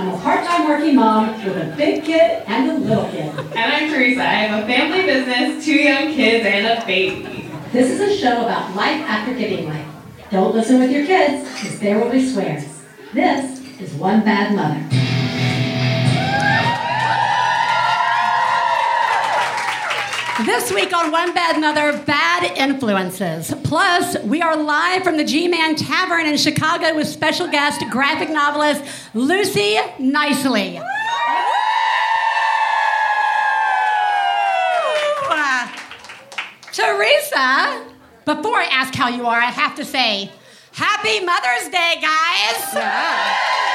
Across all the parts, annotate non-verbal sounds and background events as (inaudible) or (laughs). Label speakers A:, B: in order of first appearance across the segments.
A: I'm a part-time working mom with a big kid and a little kid.
B: And I'm Teresa. I have a family business, two young kids, and a baby.
A: This is a show about life after giving life. Don't listen with your kids, because there will be swears. This is One Bad Mother. This week on One Bad Mother, bad influences. Plus, we are live from the G Man Tavern in Chicago with special guest, graphic novelist Lucy Knisley. Uh, Teresa, before I ask how you are, I have to say, Happy Mother's Day, guys!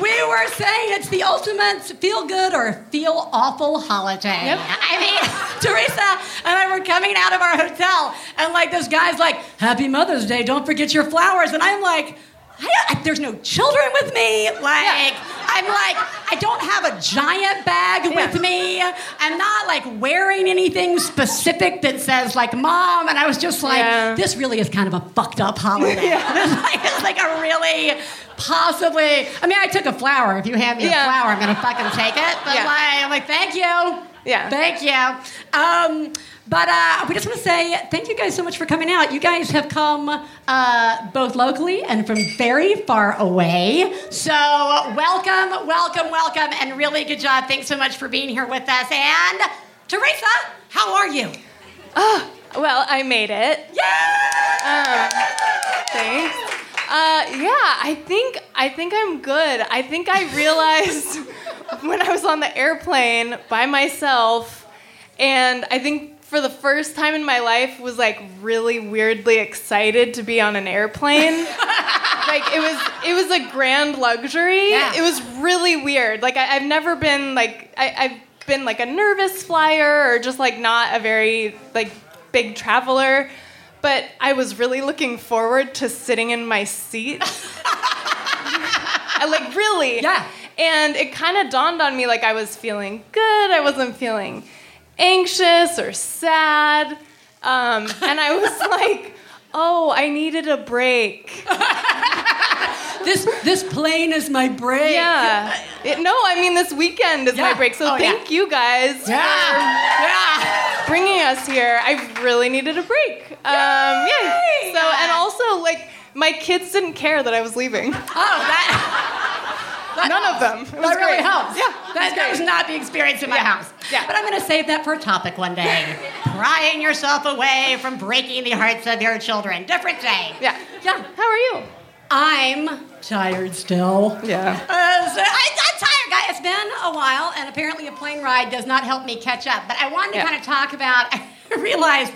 A: We were saying it's the ultimate feel good or feel awful holiday.
C: Yep.
A: I mean, (laughs) Teresa and I were coming out of our hotel, and like this guy's like, Happy Mother's Day, don't forget your flowers. And I'm like, I there's no children with me. Like, I'm like, I don't have a giant bag with me. I'm not like wearing anything specific that says like mom. And I was just like,
C: Yeah.
A: this really is kind of a fucked up holiday. (laughs) This, (laughs) like, it's like a really possibly. I mean, I took a flower. If you hand me
C: Yeah.
A: a flower, I'm gonna fucking take it. But
C: Yeah.
A: like, I'm like, thank you.
C: Yeah.
A: Thank you. Um, but uh, we just want to say thank you guys so much for coming out. You guys have come uh, both locally and from very far away. So welcome, welcome, welcome, and really good job. Thanks so much for being here with us. And Teresa, how are you?
C: Oh, well, I made it.
A: Yeah.
C: Um, thanks. Uh, yeah, I think I think I'm good. I think I realized (laughs) when I was on the airplane by myself, and I think for the first time in my life was like really weirdly excited to be on an airplane. (laughs) like it was it was a grand luxury.
A: Yeah.
C: It was really weird. Like I, I've never been like I, I've been like a nervous flyer or just like not a very like big traveler. But I was really looking forward to sitting in my seat. (laughs) I, like really.
A: Yeah.
C: And it kind of dawned on me like I was feeling good. I wasn't feeling anxious or sad. Um, and I was (laughs) like, oh, I needed a break. (laughs)
A: This this plane is my break.
C: Yeah. It- no, I mean, this weekend is
A: Yeah.
C: my break. So
A: Oh, yeah.
C: thank you guys
A: Yeah. Yeah.
C: for bringing us here. I really needed a break. Um, yeah. So, and also, like, my kids didn't care that I was leaving.
A: Oh, that. that
C: None of them. It
A: that really
C: great.
A: helps.
C: Yeah,
A: that, that was not the experience in my
C: Yeah.
A: house.
C: Yeah.
A: But I'm going to save that for a topic one day. (laughs) Prying yourself away from breaking the hearts of your children. Different day.
C: Yeah.
A: Yeah.
C: How are you?
A: I'm tired still.
C: Yeah.
A: Uh, so I, I'm tired, guy. It's been a while, and apparently a plane ride does not help me catch up. But I wanted to
C: Yeah.
A: kind of talk about. (laughs) I realized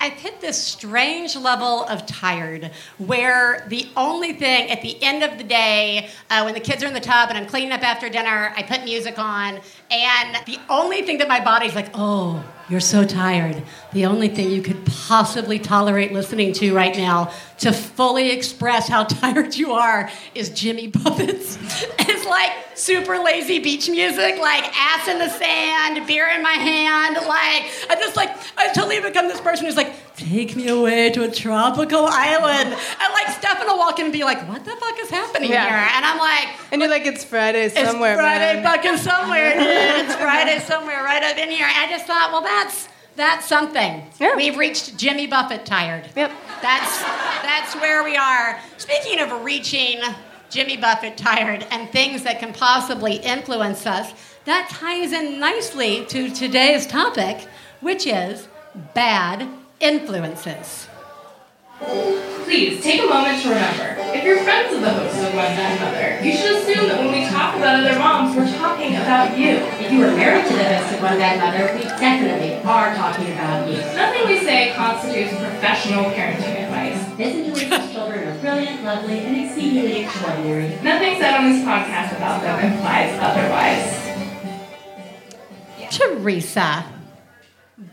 A: I've hit this strange level of tired where the only thing at the end of the day, uh, when the kids are in the tub and I'm cleaning up after dinner, I put music on, and the only thing that my body's like, oh, you're so tired. The only thing you could possibly tolerate listening to right now to fully express how (laughs) tired you are is Jimmy Buffett's. (laughs) It's like super lazy beach music, like ass in the sand, beer in my hand. Like, I just like, I totally become this person who's like, take me away to a tropical island. And like, Stefan will walk in and be like, what the fuck is happening
C: Yeah.
A: here? And I'm like,
C: And you're like, it's Friday somewhere.
A: it's Friday
C: man.
A: fucking somewhere, dude. It's Friday somewhere right up in here. I just thought, well, that's that's something.
C: Yeah.
A: We've reached Jimmy Buffett tired.
C: Yep.
A: That's that's where we are. Speaking of reaching Jimmy Buffett tired and things that can possibly influence us, that ties in nicely to today's topic, which is bad influences.
B: Please take a moment to remember if you're friends with the host of One Bad Mother, you should assume that when we talk about other moms, we're talking about you.
A: If you are married to the host of One Bad Mother, we definitely are talking about you.
B: Nothing we say constitutes professional parenting advice.
D: This and Teresa's children are brilliant, lovely, and exceedingly extraordinary.
B: Nothing said on this podcast about them implies otherwise.
A: Teresa,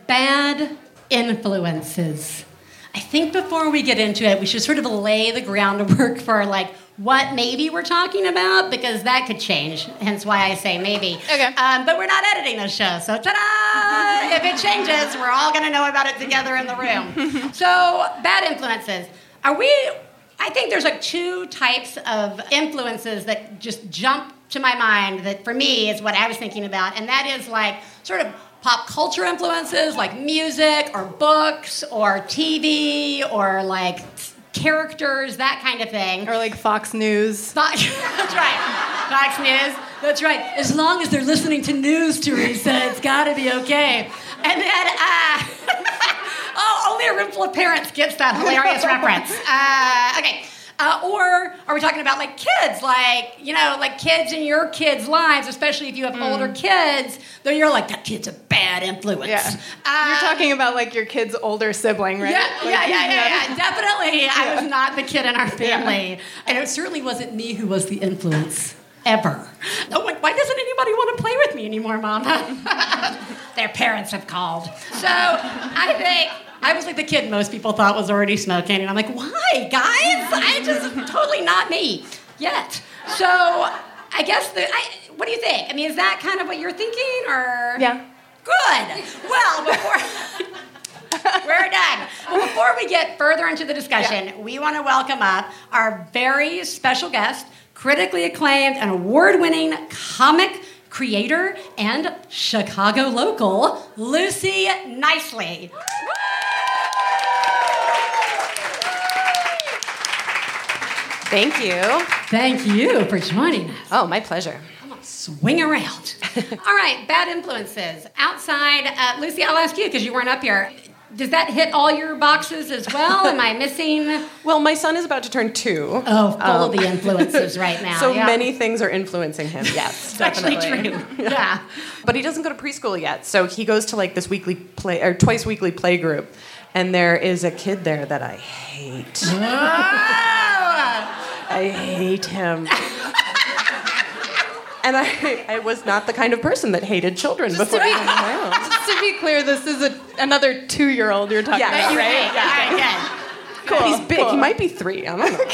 A: bad influences. I think before we get into it, we should sort of lay the groundwork for like what maybe we're talking about because that could change. Hence why I say maybe.
C: Okay.
A: Um, but we're not editing this show, so ta-da! (laughs) if it changes, we're all gonna know about it together in the room. (laughs) so bad influences. Are we? I think there's like two types of influences that just jump to my mind that for me is what I was thinking about, and that is like sort of pop culture influences like music or books or TV or like characters, that kind of thing.
C: Or like Fox News.
A: Fox, (laughs) that's right. Fox News. That's right. As long as they're listening to news, Teresa, it's got to be okay. And then, uh, (laughs) oh, only a room full of parents gets that hilarious reference. Uh, okay. Uh, or are we talking about like kids, like you know, like kids in your kids' lives, especially if you have older kids? Then you're like that kid's a bad influence.
C: Yeah.
A: Um,
C: You're talking about like your kid's older sibling, right?
A: yeah,
C: Like,
A: yeah, yeah, yeah, yeah. Definitely, I was not the kid in our family, and it certainly wasn't me who was the influence ever. Oh, why why doesn't anybody want to play with me anymore, Mama? (laughs) Their parents have called. So I think. I was like the kid most people thought was already smoking, and I'm like, why, guys? I just totally not me yet. So I guess the. I, what do you think? I mean, is that kind of what you're thinking, or
C: Yeah.
A: Good. Well, before we're done. Well, before we get further into the discussion, we want to welcome up our very special guest, critically acclaimed and award-winning comic creator and Chicago local, Lucy Knisley.
E: Thank you.
A: Thank you for joining us.
E: Oh, my pleasure.
A: Come on, swing around. (laughs) All right, bad influences. Outside, uh, Lucy, I'll ask you because you weren't up here. Does that hit all your boxes as well? Am I missing? (laughs)
E: Well, my son is about to turn two.
A: Oh, full of the influences (laughs) right now.
E: So
A: yeah.
E: many things are influencing him. Yes, definitely.
A: true. Yeah.
E: But he doesn't go to preschool yet, so he goes to like this weekly play or twice weekly play group, and there is a kid there that I hate. I hate him. and I, I was not the kind of person that hated children before.
C: to be-
E: my own. (laughs)
C: Just to be clear, this is a, another two-year-old you're talking
E: Yeah,
C: about,
E: you
C: right?
A: All right, good.
E: He's big. He might be three. I don't know. (laughs)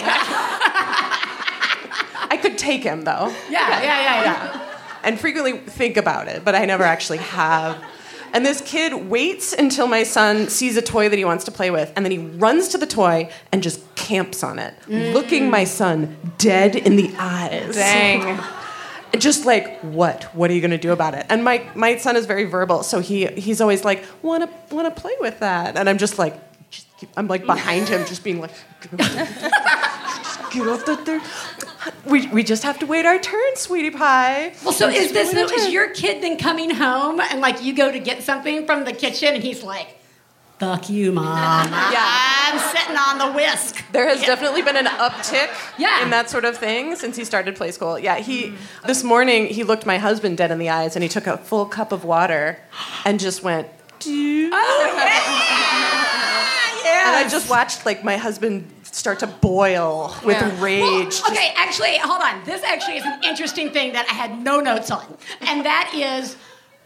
E: I could take him though.
A: Yeah, yeah, yeah, yeah.
E: and frequently think about it, but I never actually have. And this kid waits until my son sees a toy that he wants to play with, and then he runs to the toy and just camps on it, looking my son dead in the eyes.
C: Dang. (laughs)
E: Just like, what? What are you gonna do about it? And my, my son is very verbal, so he he's always like, wanna wanna play with that? And I'm just like, just keep, I'm like behind him, just being like, (laughs) just get off the there. We, we just have to wait our turn, sweetie pie.
A: Well, so is this
E: wait
A: is your kid then coming home and like you go to get something from the kitchen and he's like, "Fuck you, mom. (laughs) Yeah, I'm sitting on the whisk."
E: There has definitely been an uptick
A: Yeah.
E: in that sort of thing since he started play school. Yeah, he this morning he looked my husband dead in the eyes and he took a full cup of water and just went "Doo."
A: Oh yeah, (laughs)
E: and I just watched like my husband start to boil with
C: Yeah.
E: rage.
A: Well, okay, actually, hold on. This actually is an interesting thing that I had no notes on, and that is.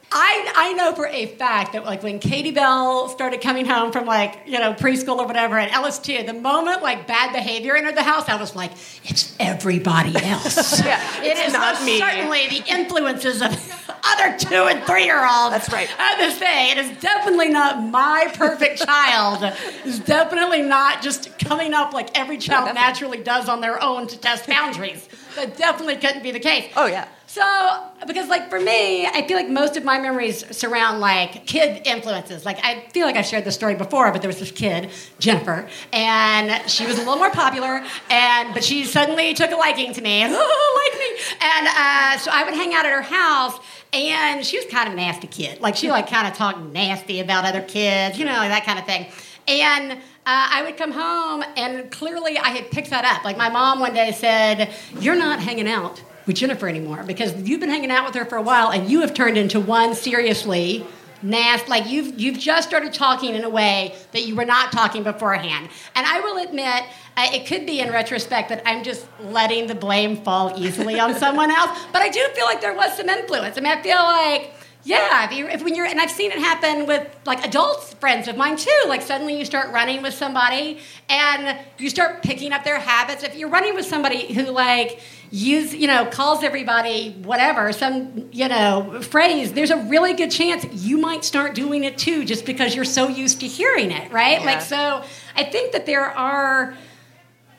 A: I, I know for a fact that like when Katie Bell started coming home from like you know preschool or whatever and Ellis too, the moment like bad behavior entered the house, I was like, it's everybody (laughs) else.
E: Yeah, it's not me.
A: certainly the influences of (laughs) other two and three year olds.
E: That's right.
A: Of this thing, it is definitely not my perfect (laughs) child. It's definitely not just coming up like every child naturally does on their own to test boundaries. That definitely couldn't be the case.
E: Oh yeah.
A: So, because like for me, I feel like most of my memories surround like kid influences. Like I feel like I've shared this story before, but there was this kid, Jennifer, and she was a little more popular, and but she suddenly took a liking to me, (laughs) like me, and uh, so I would hang out at her house. And she was kind of a nasty kid. Like she like kind of talked nasty about other kids, you know, like that kind of thing. And uh, I would come home, and clearly I had picked that up. Like my mom one day said, "You're not hanging out with Jennifer anymore because you've been hanging out with her for a while, and you have turned into one seriously." Nasty, like you've you've just started talking in a way that you were not talking beforehand. And I will admit, uh, it could be in retrospect that I'm just letting the blame fall easily on (laughs) someone else. But I do feel like there was some influence. I mean, I feel like yeah, if, you, if when you're, and I've seen it happen with like adults, friends of mine too. Like suddenly you start running with somebody and you start picking up their habits. If you're running with somebody who like use, you know, calls everybody whatever, some, you know, phrase, there's a really good chance you might start doing it too just because you're so used to hearing it, right? Like, so I think that there are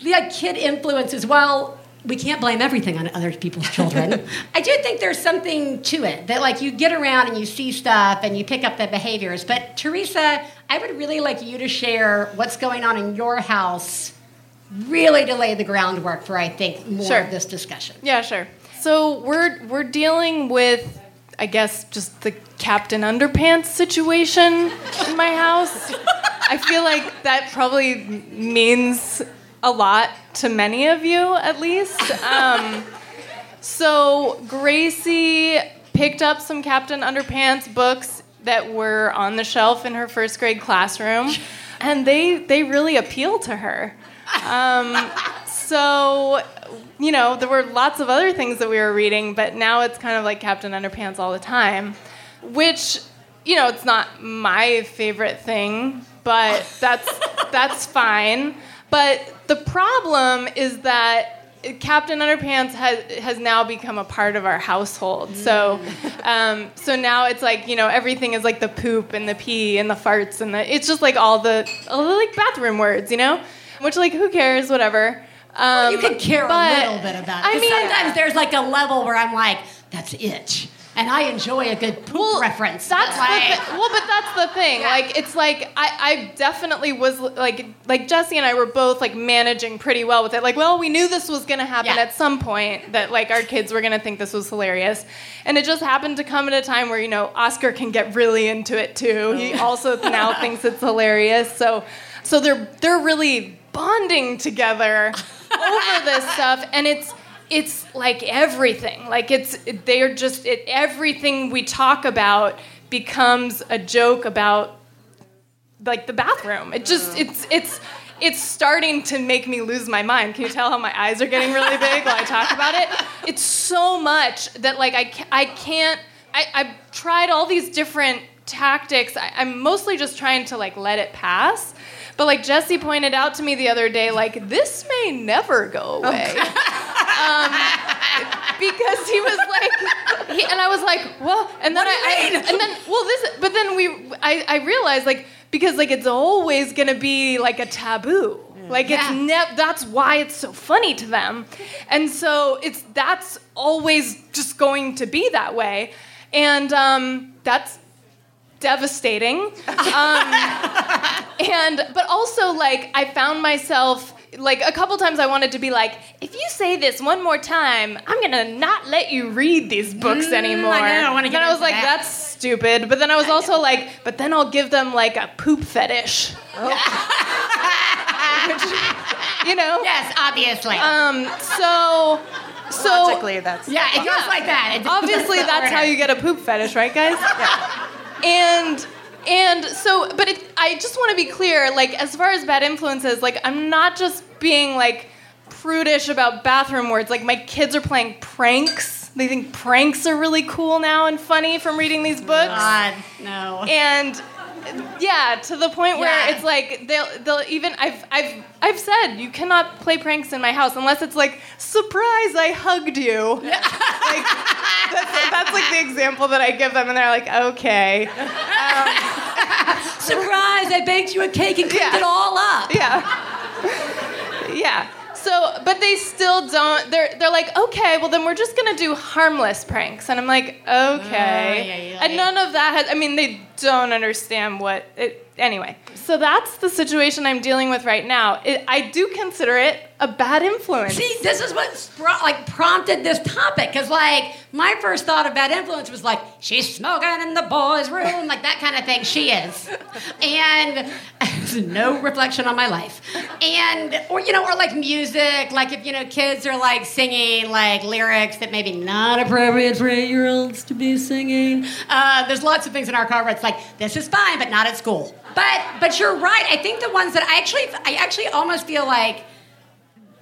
A: the kid influence as well. We can't blame everything on other people's children. (laughs) I do think there's something to it that like you get around and you see stuff and you pick up the behaviors. But Teresa, I would really like you to share what's going on in your house. Really to lay the groundwork for I think more
C: Sure.
A: of this discussion.
C: Yeah, sure. So we're we're dealing with, I guess, just the Captain Underpants situation in my house. (laughs) I feel like that probably means a lot to many of you, at least. (laughs) Um, so Gracie picked up some Captain Underpants books that were on the shelf in her first grade classroom, and they they really appeal to her. Um, so, you know, there were lots of other things that we were reading, but now it's kind of like Captain Underpants all the time, which, you know, it's not my favorite thing, but that's that's fine. But the problem is that Captain Underpants has has now become a part of our household. So, um, so now it's like you know everything is like the poop and the pee and the farts and the it's just like all the all the like bathroom words, you know, which like who cares, whatever. Um,
A: you can care
C: but-
A: a little bit about it.
C: I mean,
A: sometimes there's like a level where I'm like, that's it. And I enjoy a good poop reference.
C: That's
A: but, like,
C: the thi- well, but that's the thing.
A: Yeah.
C: Like, it's like I, I definitely was like, like Jesse and I were both like managing pretty well with it. Like, well, we knew this was gonna happen
A: Yeah.
C: at some point. That like our kids were gonna think this was hilarious, and it just happened to come at a time where you know Oscar can get really into it too. He
A: Oh.
C: also (laughs) now thinks it's hilarious. So, so they're they're really bonding together (laughs) over this stuff, and it's it's like everything. Like it's they're just it, everything we talk about becomes a joke about like the bathroom. It just mm. it's it's it's starting to make me lose my mind. Can you tell how my eyes are getting really big while I talk about it? It's so much that like I ca- I can't. I, I've tried all these different tactics. I, I'm mostly just trying to like let it pass. But like Jesse pointed out to me the other day, like this may never go away. um, because he was like, he, and I was like, well, and then I, I, and then, well, this, but then we, I, I realized like, because like it's always gonna be like a taboo. Like it's
A: Yeah.
C: ne- that's why it's so funny to them. And so it's that's always just going to be that way. And um, that's devastating. Um, (laughs) and but also like I found myself like a couple times I wanted to be like, if you say this one more time, I'm gonna not let you read these books anymore.
A: Mm, I know, I
C: then I was like,
A: that.
C: that's stupid. But then I was also like, but then I'll give them like a poop fetish. (laughs) Which, you know.
A: yes, obviously.
C: Um. So. So.
E: Logically, that's
A: yeah, it goes like that. It-
C: Obviously, that's how you get a poop fetish, right, guys? And and so, but it, I just want to be clear, like as far as bad influences, like I'm not just being like prudish about bathroom words. Like my kids are playing pranks. They think pranks are really cool now and funny from reading these books.
A: God, no.
C: And yeah, to the point where
A: Yeah.
C: it's like they'll they'll even I've I've I've said you cannot play pranks in my house unless it's like surprise I hugged you. (laughs) like that's, that's like the example that I give them, and they're like okay, (laughs) um,
A: Surprise! I baked you a cake and cooked
C: Yeah.
A: it all up.
C: yeah, yeah. So, but they still don't. They're they're like okay, well then we're just gonna do harmless pranks, and I'm like okay,
A: Ay, ay, ay.
C: and none of that has. I mean, they don't understand what it. Anyway, so that's the situation I'm dealing with right now. It, I do consider it a bad influence.
A: See, this is what like prompted this topic because like my first thought of bad influence was like she's smoking in the boys' room, like that kind of thing. She is, and it's (laughs) no reflection on my life, and or you know, or like music, like if you know kids are like singing like lyrics that maybe not appropriate for eight-year-olds to be singing. Uh, there's lots of things in our car where it's like this is fine, but not at school. But but you're right. I think the ones that I actually I actually almost feel like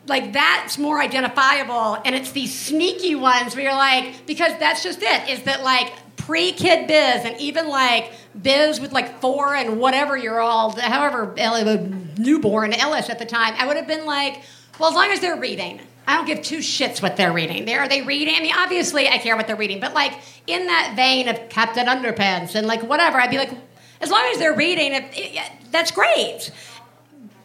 A: like that's more identifiable and it's these sneaky ones where you're like because that's just it is that like pre-kid biz and even like biz with like four and whatever year old however uh, newborn ellis at the time i would have been like well as long as they're reading. I don't give two shits what they're reading. They are they reading? I mean obviously i care what they're reading but like in that vein of captain underpants and like whatever i'd be like as long as they're reading it, it, eh, that's great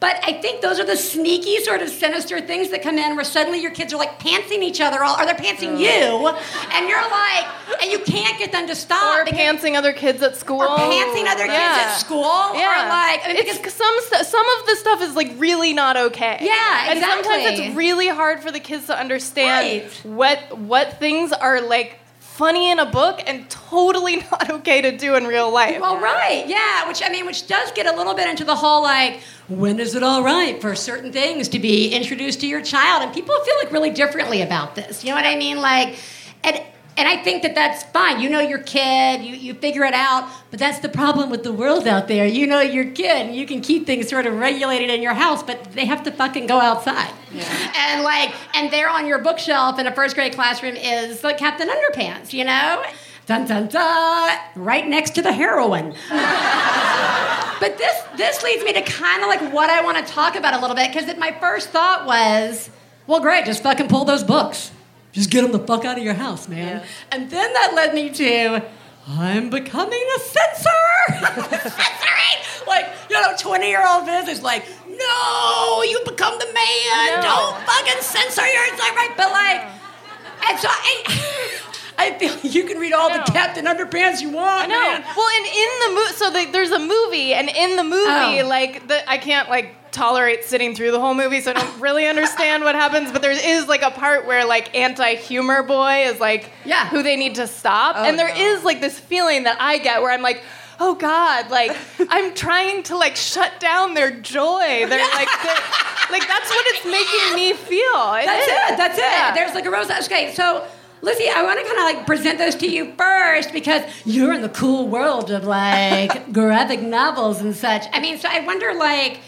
A: But I think those are the sneaky, sort of sinister things that come in where suddenly your kids are like pantsing each other, all, or they're pantsing mm. you, and you're like, and you can't get them to stop.
C: Or
A: because-
C: pantsing other kids at school.
A: or pantsing other kids at school.
C: Yeah,
A: Or like, I mean,
C: it's
A: because
C: some stu- some of the stuff is like really not okay.
A: Yeah, exactly.
C: and sometimes it's really hard for the kids to understand
A: Right.
C: what what things are like funny in a book and totally (laughs) not okay to do in real life.
A: Well, right, yeah. Which I mean, which does get a little bit into the whole like, when is it all right for certain things to be introduced to your child? And people feel like really differently about this. You know what I mean? Like, and and I think that that's fine. You know your kid, you you figure it out. But that's the problem with the world out there. You know your kid, and you can keep things sort of regulated in your house, but they have to fucking go outside. Yeah. And like, and there on your bookshelf in a first grade classroom is like Captain Underpants. You know. Dun dun dun! Right next to the heroine. But this this leads me to kind of like what I want to talk about a little bit because my first thought was, well, great, just fucking pull those books, just get them the fuck out of your house, man. And then that led me to, I'm becoming a censor. (laughs) Censoring, like you know, twenty year old Biz is like, no, you become the man.
C: No.
A: Don't fucking censor your like right, but like, and so I. (laughs) I feel you can read all the
C: No.
A: Captain Underpants you want.
C: No.
A: man.
C: Well, and in the movie, so the, there's a movie, and in the movie,
A: Oh.
C: like the, I can't like tolerate sitting through the whole movie, so I don't (laughs) really understand what happens. But there is like a part where like anti-humor boy is like
A: Yeah.
C: who they need to stop,
E: Oh,
C: and there
E: no.
C: is like this feeling that I get where I'm like. Oh God! Like (laughs) I'm trying to like shut down their joy. They're like, they're, like that's what it's making me feel. It
A: That's
C: is.
A: it. That's it.
C: Yeah.
A: There's like a rose. Okay, so Lizzie, I want to kind of like present those to you first because you're in the cool world of like (laughs) graphic novels and such. I mean, so I wonder like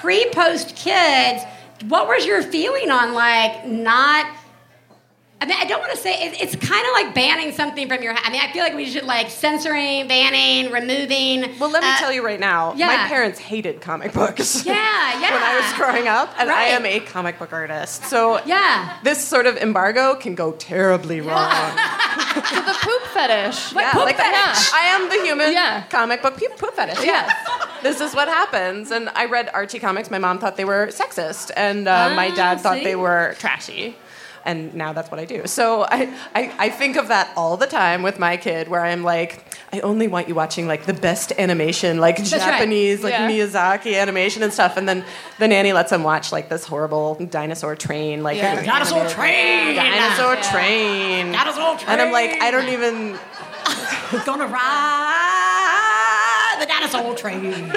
A: pre post kids, what was your feeling on like not? I mean, I don't want to say it, it's kind of like banning something from your. I mean, I feel like we should like censoring, banning, removing.
E: Well, let me
A: uh,
E: tell you right now,
A: yeah.
E: my parents hated comic books.
A: Yeah, yeah. (laughs)
E: when I was growing up, and I am a comic book artist. So
A: Yeah.
E: this sort of embargo can go terribly wrong. (laughs)
C: So the poop fetish.
A: What
E: yeah,
A: poop
E: like
A: fetish?
E: I am the human
C: Yeah.
E: comic book poop, poop fetish.
C: Yes.
E: this is what happens. And I read Archie comics. My mom thought they were sexist, and uh, my
A: Ah,
E: dad thought
A: see?
E: they were trashy. And now that's what I do. So I, I, I think of that all the time with my kid, where I'm like, I only want you watching like the best animation, like
A: right.
E: Japanese, like
C: Yeah.
E: Miyazaki animation and stuff. And then the nanny lets him watch like this horrible dinosaur train, like
C: Yeah.
A: Dinosaur
E: animated-
A: train.
E: dinosaur
C: Yeah.
E: train.
A: Dinosaur train.
E: And I'm like, I don't even. (laughs)
A: gonna ride the dinosaur train. (laughs)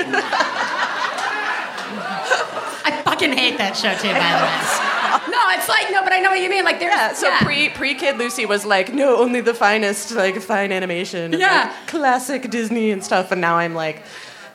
A: I fucking hate that show too, by the way. No, it's like no, but I know what you mean. Like there's
E: Yeah, so pre pre kid Lucy was like, no, only the finest, like fine animation,
A: Yeah.
E: like, classic Disney and stuff. And now I'm like,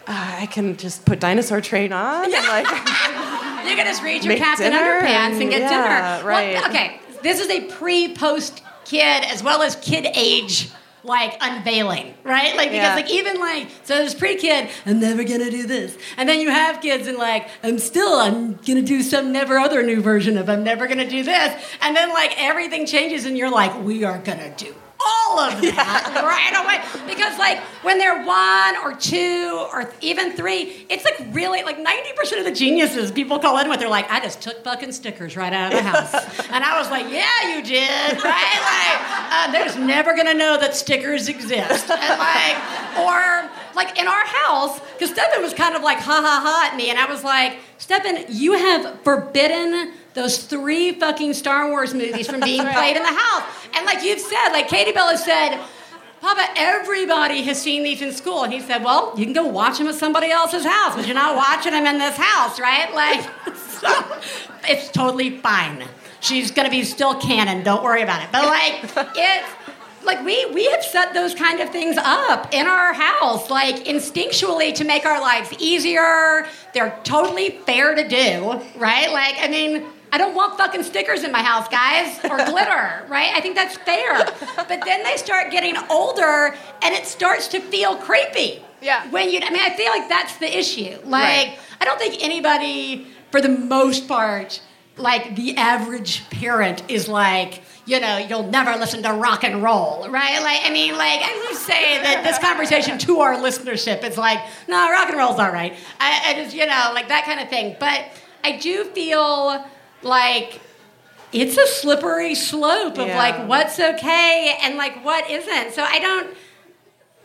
E: uh, I can just put Dinosaur Train on, and like, (laughs)
A: You can just read your Captain Underpants and, get
E: yeah,
A: dinner.
E: right.
A: Well, okay, this is a pre-post kid as well as kid age like unveiling, right? Like because
E: Yeah.
A: like even like so there's pre-kid, I'm never gonna do this, and then you have kids and like I'm still I'm gonna do some never other new version of I'm never gonna do this, and then like everything changes and you're like we are gonna do all of (laughs) that right away. Because like when they're one or two or even three it's like really like 90% of the geniuses people call in with they're like i just took fucking stickers right out of the house. (laughs) And i was like yeah you did right? Like uh, there's never gonna know that stickers exist. And like or like in our house because Stefan was kind of like ha ha ha at me. And i was like Stefan you have forbidden those three fucking Star Wars movies from being played in the house. And like you've said, like Katie Bell has said, Papa, everybody has seen these in school. And he said, Well, you can go watch them at somebody else's house, but you're not watching them in this house, right? Like, so (laughs) it's totally fine. She's gonna be still canon, don't worry about it. But like, (laughs) it's like we we have set those kind of things up in our house like instinctually to make our lives easier they're totally fair to do right like i mean i don't want fucking stickers in my house guys or glitter (laughs) right i think that's fair but then they start getting older and it starts to feel creepy
C: Yeah.
A: when you i mean i feel like that's the issue like
C: Right.
A: i don't think anybody for the most part like the average parent is like, you know, you'll never listen to rock and roll, right? Like, I mean, like, I would say that this conversation to our listenership is like, no, rock and roll's all right. I, I just, you know, like that kind of thing. But I do feel like it's a slippery slope of
E: Yeah.
A: like what's okay and like what isn't. So I don't.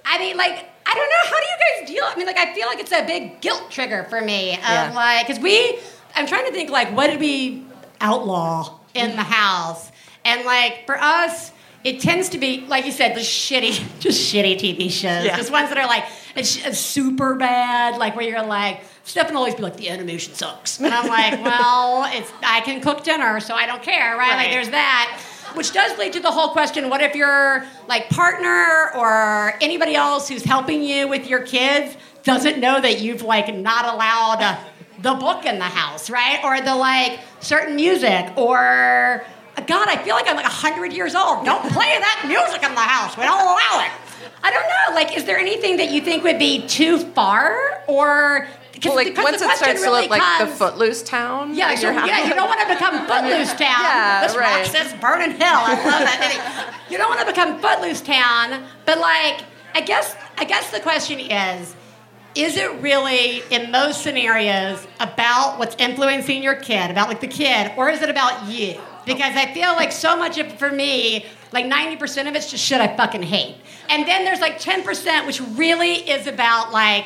A: I mean, like, I don't know. How do you guys deal? I mean, like, I feel like it's a big guilt trigger for me of
E: Yeah.
A: like, because we. I'm trying to think like, what did we outlaw in the house? And like for us, it tends to be like you said, the shitty, (laughs) just shitty TV shows.
E: Yeah.
A: Just ones that are like it's, it's super bad, like where you're like. Will always be like, the animation sucks. And I'm like, (laughs) well, it's I can cook dinner, so I don't care, right? Like there's that. Which does lead to the whole question, what if your like partner or anybody else who's helping you with your kids doesn't know that you've like not allowed the book in the house, right? Or the like certain music or God, I feel like I'm like 100 years old. Don't play that music in the house. We don't allow it. I don't know. Like, is there anything that you think would be too far, or
E: Well, like once it starts to
A: really
E: look like the Footloose town.
A: yeah,
E: in
A: so,
E: your
A: yeah, you don't want to become (laughs) Footloose Town.
E: Yeah,
A: this
E: right.
A: rock says burning hell. I love that. you don't want to become Footloose Town, but like, I guess, I guess the question is, is it really in most scenarios about what's influencing your kid, about like the kid, or is it about you? Because I feel like so much of for me, like 90% of it's just shit I fucking hate. And then there's like 10% which really is about like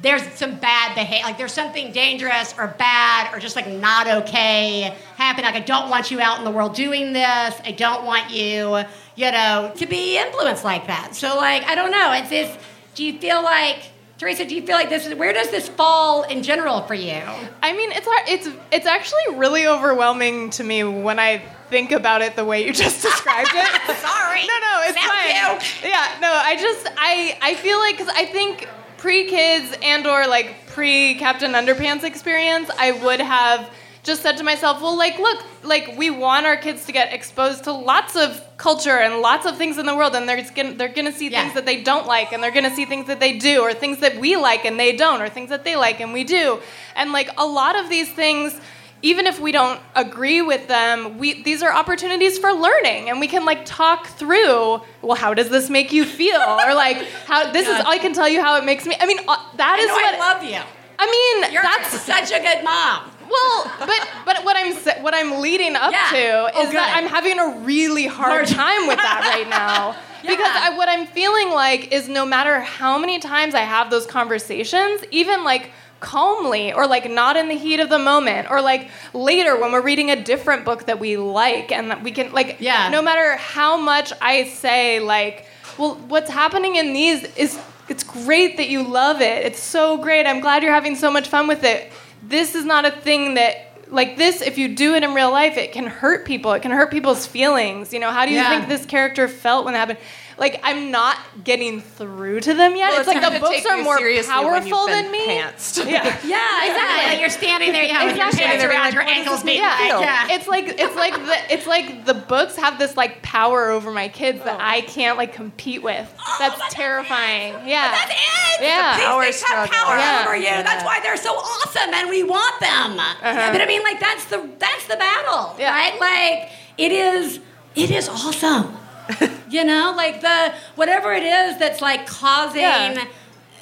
A: there's some bad behavior, like there's something dangerous or bad or just like not okay happening. Like I don't want you out in the world doing this. I don't want you, you know, to be influenced like that. So like I don't know. It's this. Do you feel like Teresa? Do you feel like this is where does this fall in general for you?
C: I mean, it's. It's it's actually really overwhelming to me when I think about it the way you just (laughs) described it. (laughs)
A: Sorry.
C: No, no, it's
A: Sound
C: fine. Yeah, no, I just I I feel like because I think pre kids and or like pre Captain Underpants experience, I would have just said to myself, well, like, look, like we want our kids to get exposed to lots of culture and lots of things in the world, and they're gonna, they're gonna see
A: Yeah.
C: things that they don't like, and they're gonna see things that they do, or things that we like and they don't, or things that they like and we do, and like a lot of these things even if we don't agree with them, we these are opportunities for learning, and we can like talk through. Well, how does this make you feel? or like how this is.
A: God.
C: I can tell you how it makes me. I mean, uh, that
A: I
C: is what
A: I love you.
C: I mean.
A: You're
C: that's
A: such a good mom.
C: well, but but what I'm what I'm leading up
A: Yeah.
C: to
A: Oh,
C: is that. I'm having a really hard
A: Hard.
C: time with that right now. (laughs)
A: Yeah.
C: Because I, what I'm feeling like is no matter how many times I have those conversations, even like calmly or like not in the heat of the moment or like later when we're reading a different book that we like and that we can like
A: Yeah.
C: no matter how much I say like well what's happening in these is it's great that you love it. It's so great. I'm glad you're having so much fun with it. This is not a thing that like this if you do it in real life it can hurt people. It can hurt people's feelings. You know how do you
A: Yeah.
C: think this character felt when it happened like i'm not getting through to them yet
E: Well,
C: it's, like the books are more
E: seriously when
C: powerful
E: you've
C: than
E: been
C: me
E: pantsed.
C: yeah
A: Yeah, (laughs) exactly. Like you're standing there, yeah, with your
C: Exactly.
A: hands
C: They're
A: around
E: like,
A: your ankles,
E: this
A: being
E: make
A: like, yeah.
C: It's like it's like the it's like the books have this like power over my kids that I can't like compete with. Oh, that's
A: that's
C: terrifying. Yeah.
A: That's it.
C: Yeah.
A: These
E: Power
A: things have power
C: Yeah.
A: over you. That's why they're so awesome, and we want them. Uh-huh. But I mean, like that's the that's the battle,
C: Yeah.
A: right? Like it is it is awesome. (laughs) you know, like the whatever it is that's like causing
C: Yeah.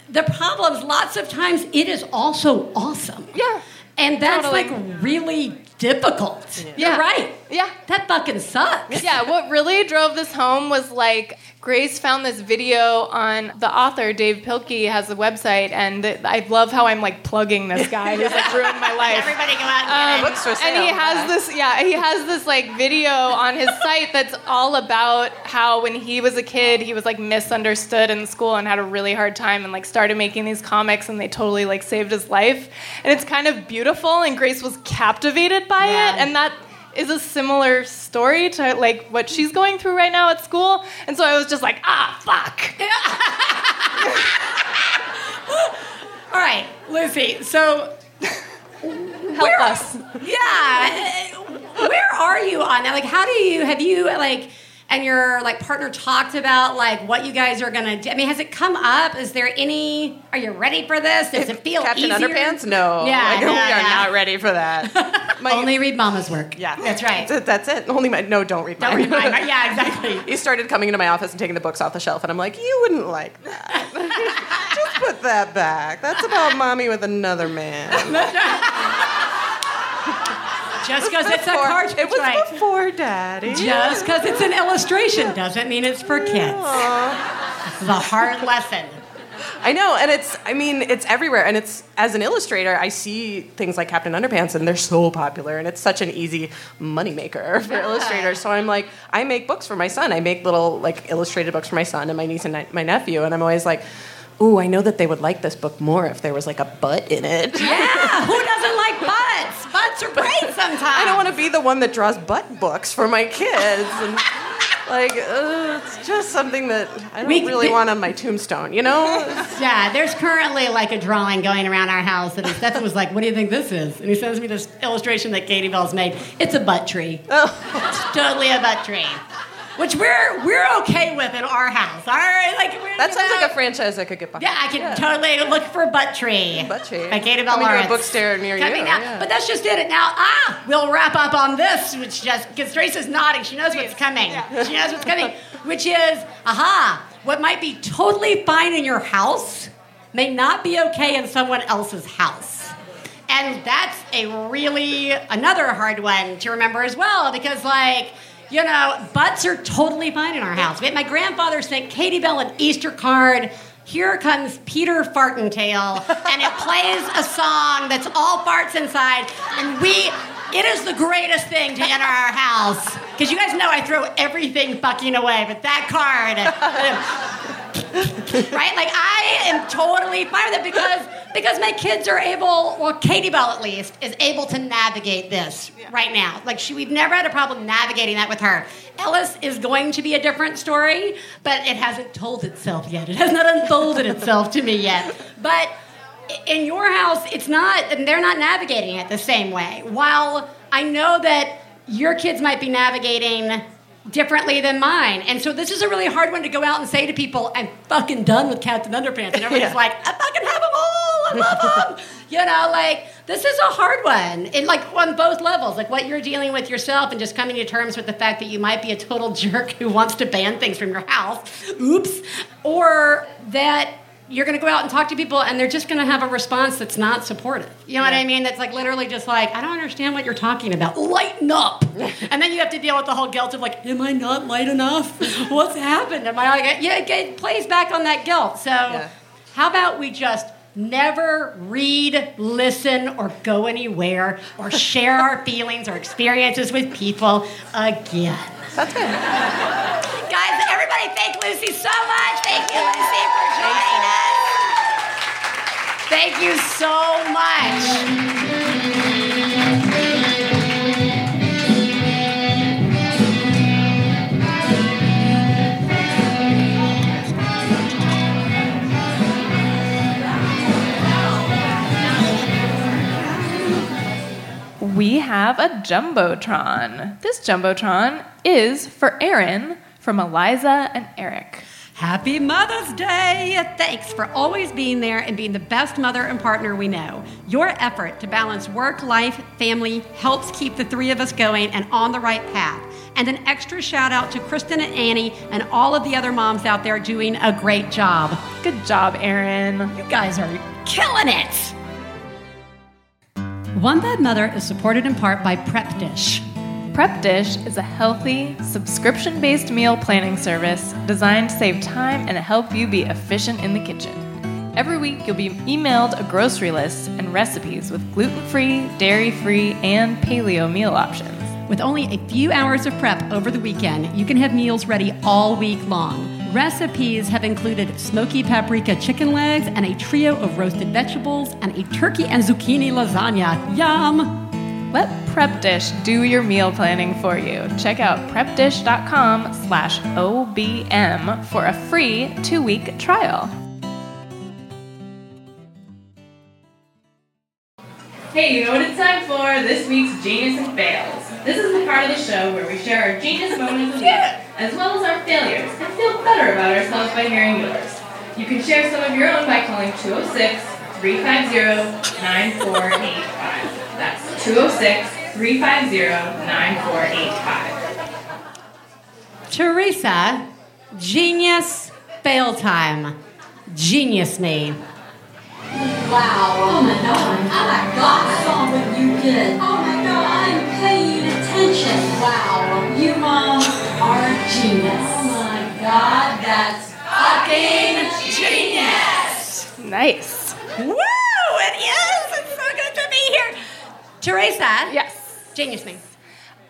A: the problems. Lots of times, it is also awesome.
C: Yeah.
A: and that's
C: Totally.
A: like really difficult.
C: Yeah.
A: You're right.
C: Yeah.
A: That fucking sucks.
C: Yeah, what really drove this home was like Grace found this video on the author Dav Pilkey has a website, and I love how I'm like plugging this (laughs) guy who's like ruined my life.
A: Everybody go out and
C: Um.
E: Books for sale.
C: and he has this, yeah, he has this like video on his (laughs) site that's all about how when he was a kid, he was like misunderstood in school and had a really hard time, and like started making these comics, and they totally like saved his life. And it's kind of beautiful, and Grace was captivated by
A: Yeah.
C: it, and that is a similar story to like what she's going through right now at school. And so I was just like, ah, fuck. (laughs)
A: All right, Lucy. So
C: Help us.
A: yeah, where are you on that? Like, how do you have you like and your like partner talked about like what you guys are gonna do? I mean, has it come up? Is there any? Are you ready for this? Does it feel
E: Captain
A: easier?
E: Underpants? No.
A: Yeah,
E: Like, we
A: no,
E: are not ready for that. (laughs) My-
A: Only read Mama's work.
E: Yeah,
A: that's right.
E: That's it. That's it. Only my no. Don't read
A: Don't
E: mine.
A: read mine. (laughs) Yeah, exactly.
E: he started coming into my office and taking the books off the shelf, and I'm like, you wouldn't like that. (laughs) Just put that back. That's about mommy with another man.
A: Just because it's a cartridge,
E: it was
A: right?
E: before daddy.
A: Just because it's an illustration doesn't mean it's for kids. the hard lesson.
E: I know, and it's I mean, it's everywhere. And it's as an illustrator, I see things like Captain Underpants and they're so popular and it's such an easy moneymaker (laughs) for illustrators. So I'm like, I make books for my son. I make little like illustrated books for my son and my niece and my nephew, and I'm always like, Ooh, I know that they would like this book more if there was like a butt in it.
A: Yeah, who doesn't like (laughs) butts? Butts are great sometimes.
E: I don't want to be the one that draws butt books for my kids. And, (laughs) like, uh, it's just something that I don't
A: We-
E: really want on my tombstone, you know? (laughs)
A: Yeah, there's currently like a drawing going around our house that Stefan was like, "What do you think this is?" And he sends me this illustration that Katie Bell's made. It's a butt tree. It's totally a butt tree, which we're we're okay with in our house. All right, like we're,
E: That sounds
A: know-
E: like a franchise I could get behind.
A: Yeah, I can totally look for butt tree.
E: Butt tree.
A: By Katie Bell
E: Coming to a
A: Lawrence.
E: bookstore near
A: Coming
E: you,
A: now.
E: yeah.
A: But that's just it. Now, ah, we'll wrap up on this, which just because Teresa's nodding, she knows what's coming. She knows what's coming, which is, aha, what might be totally fine in your house may not be okay in someone else's house. And that's a really another hard one to remember as well because like you know butts are totally fine in our house. We had my grandfather sent Katie Bell an Easter card. Here comes Peter Fartentail, and it plays a song that's all farts inside, and we. It is the greatest thing to enter our house because you guys know I throw everything fucking away, but that card (laughs) right? Like I am totally fine with it because because my kids are able, well, Katie Bell at least is able to navigate this right now. Like she, we've never had a problem navigating that with her. Ellis is going to be a different story, but it hasn't told itself yet. It has not unfolded itself to me yet. But in your house, it's not, and they're not navigating it the same way. While I know that your kids might be navigating differently than mine. And so this is a really hard one to go out and say to people, I'm fucking done with Captain Underpants. And everybody's (laughs)
E: Yeah.
A: like, I fucking have them all. I love them. (laughs) you know, like, this is a hard one. And like on both levels, like what you're dealing with yourself and just coming to terms with the fact that you might be a total (laughs) jerk who wants to ban things from your house. Oops. Or that you're going to go out and talk to people and they're just going to have a response that's not supportive. You know what I mean? That's like literally just like, I don't understand what you're talking about. Lighten up. (laughs) and then you have to deal with the whole guilt of like, am I not light enough? What's happened? Am I like, yeah, it- it plays back on that guilt. So how about we just never read, listen, or go anywhere or share our (laughs) feelings or experiences with people again?
E: That's good.
A: Guys, everybody thank Lucy so much. Thank you, Lucy, for joining us. Thank you so much.
C: Have a Jumbotron. This Jumbotron is for Aaron from Eliza and Eric.
A: Happy Mother's Day! Thanks for always being there and being the best mother and partner we know. Your effort to balance work, life, family helps keep the three of us going and on the right path. And an extra shout out to Kristen and Annie and all of the other moms out there doing a great job.
C: Good job, Aaron.
A: You guys are killing it! One Bad Mother is supported in part by Prep Dish.
C: Prep Dish is a healthy, subscription based meal planning service designed to save time and help you be efficient in the kitchen. Every week, you'll be emailed a grocery list and recipes with gluten free, dairy free, and paleo meal options.
A: With only a few hours of prep over the weekend, you can have meals ready all week long. Recipes have included smoky paprika chicken legs and a trio of roasted vegetables and a turkey and zucchini lasagna. Yum!
C: Let Prep Dish do your meal planning for you. Check out prepdish.com slash OBM for a free two-week trial.
B: Hey, you know what it's time for? This week's Genius and Fails. This is the part of the show where we share our genius moments of the week, as well as our failures, and feel better about ourselves by hearing yours. You can share some of your own by calling 206 350 9485. That's 206 350 9485.
A: Teresa, genius fail time. Genius me.
D: Wow. Oh my god. Oh my god. I saw what you did. Oh genius. Oh my god. That's fucking genius.
C: Nice.
A: Woo! It is! It's so good to be here. Theresa.
C: Yes.
A: Genius me.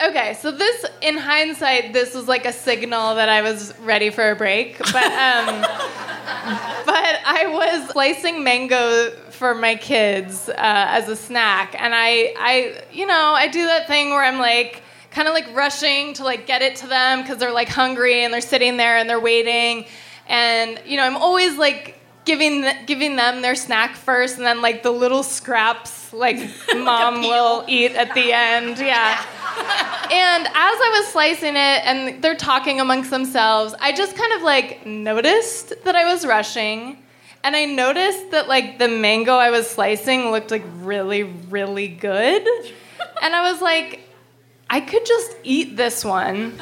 C: Okay, so this, in hindsight, this was like a signal that I was ready for a break. But, um, (laughs) but I was slicing mango for my kids uh, as a snack, and I, I, you know, I do that thing where I'm like, kind of like rushing to like get it to them because they're like hungry and they're sitting there and they're waiting, and you know, I'm always like giving th- giving them their snack first, and then like the little scraps like (laughs) mom will eat at the end. (laughs) Yeah. And as I was slicing it and they're talking amongst themselves, I just kind of like noticed that I was rushing. And I noticed that like the mango I was slicing looked like really, really good. (laughs) And I was like, I could just eat this one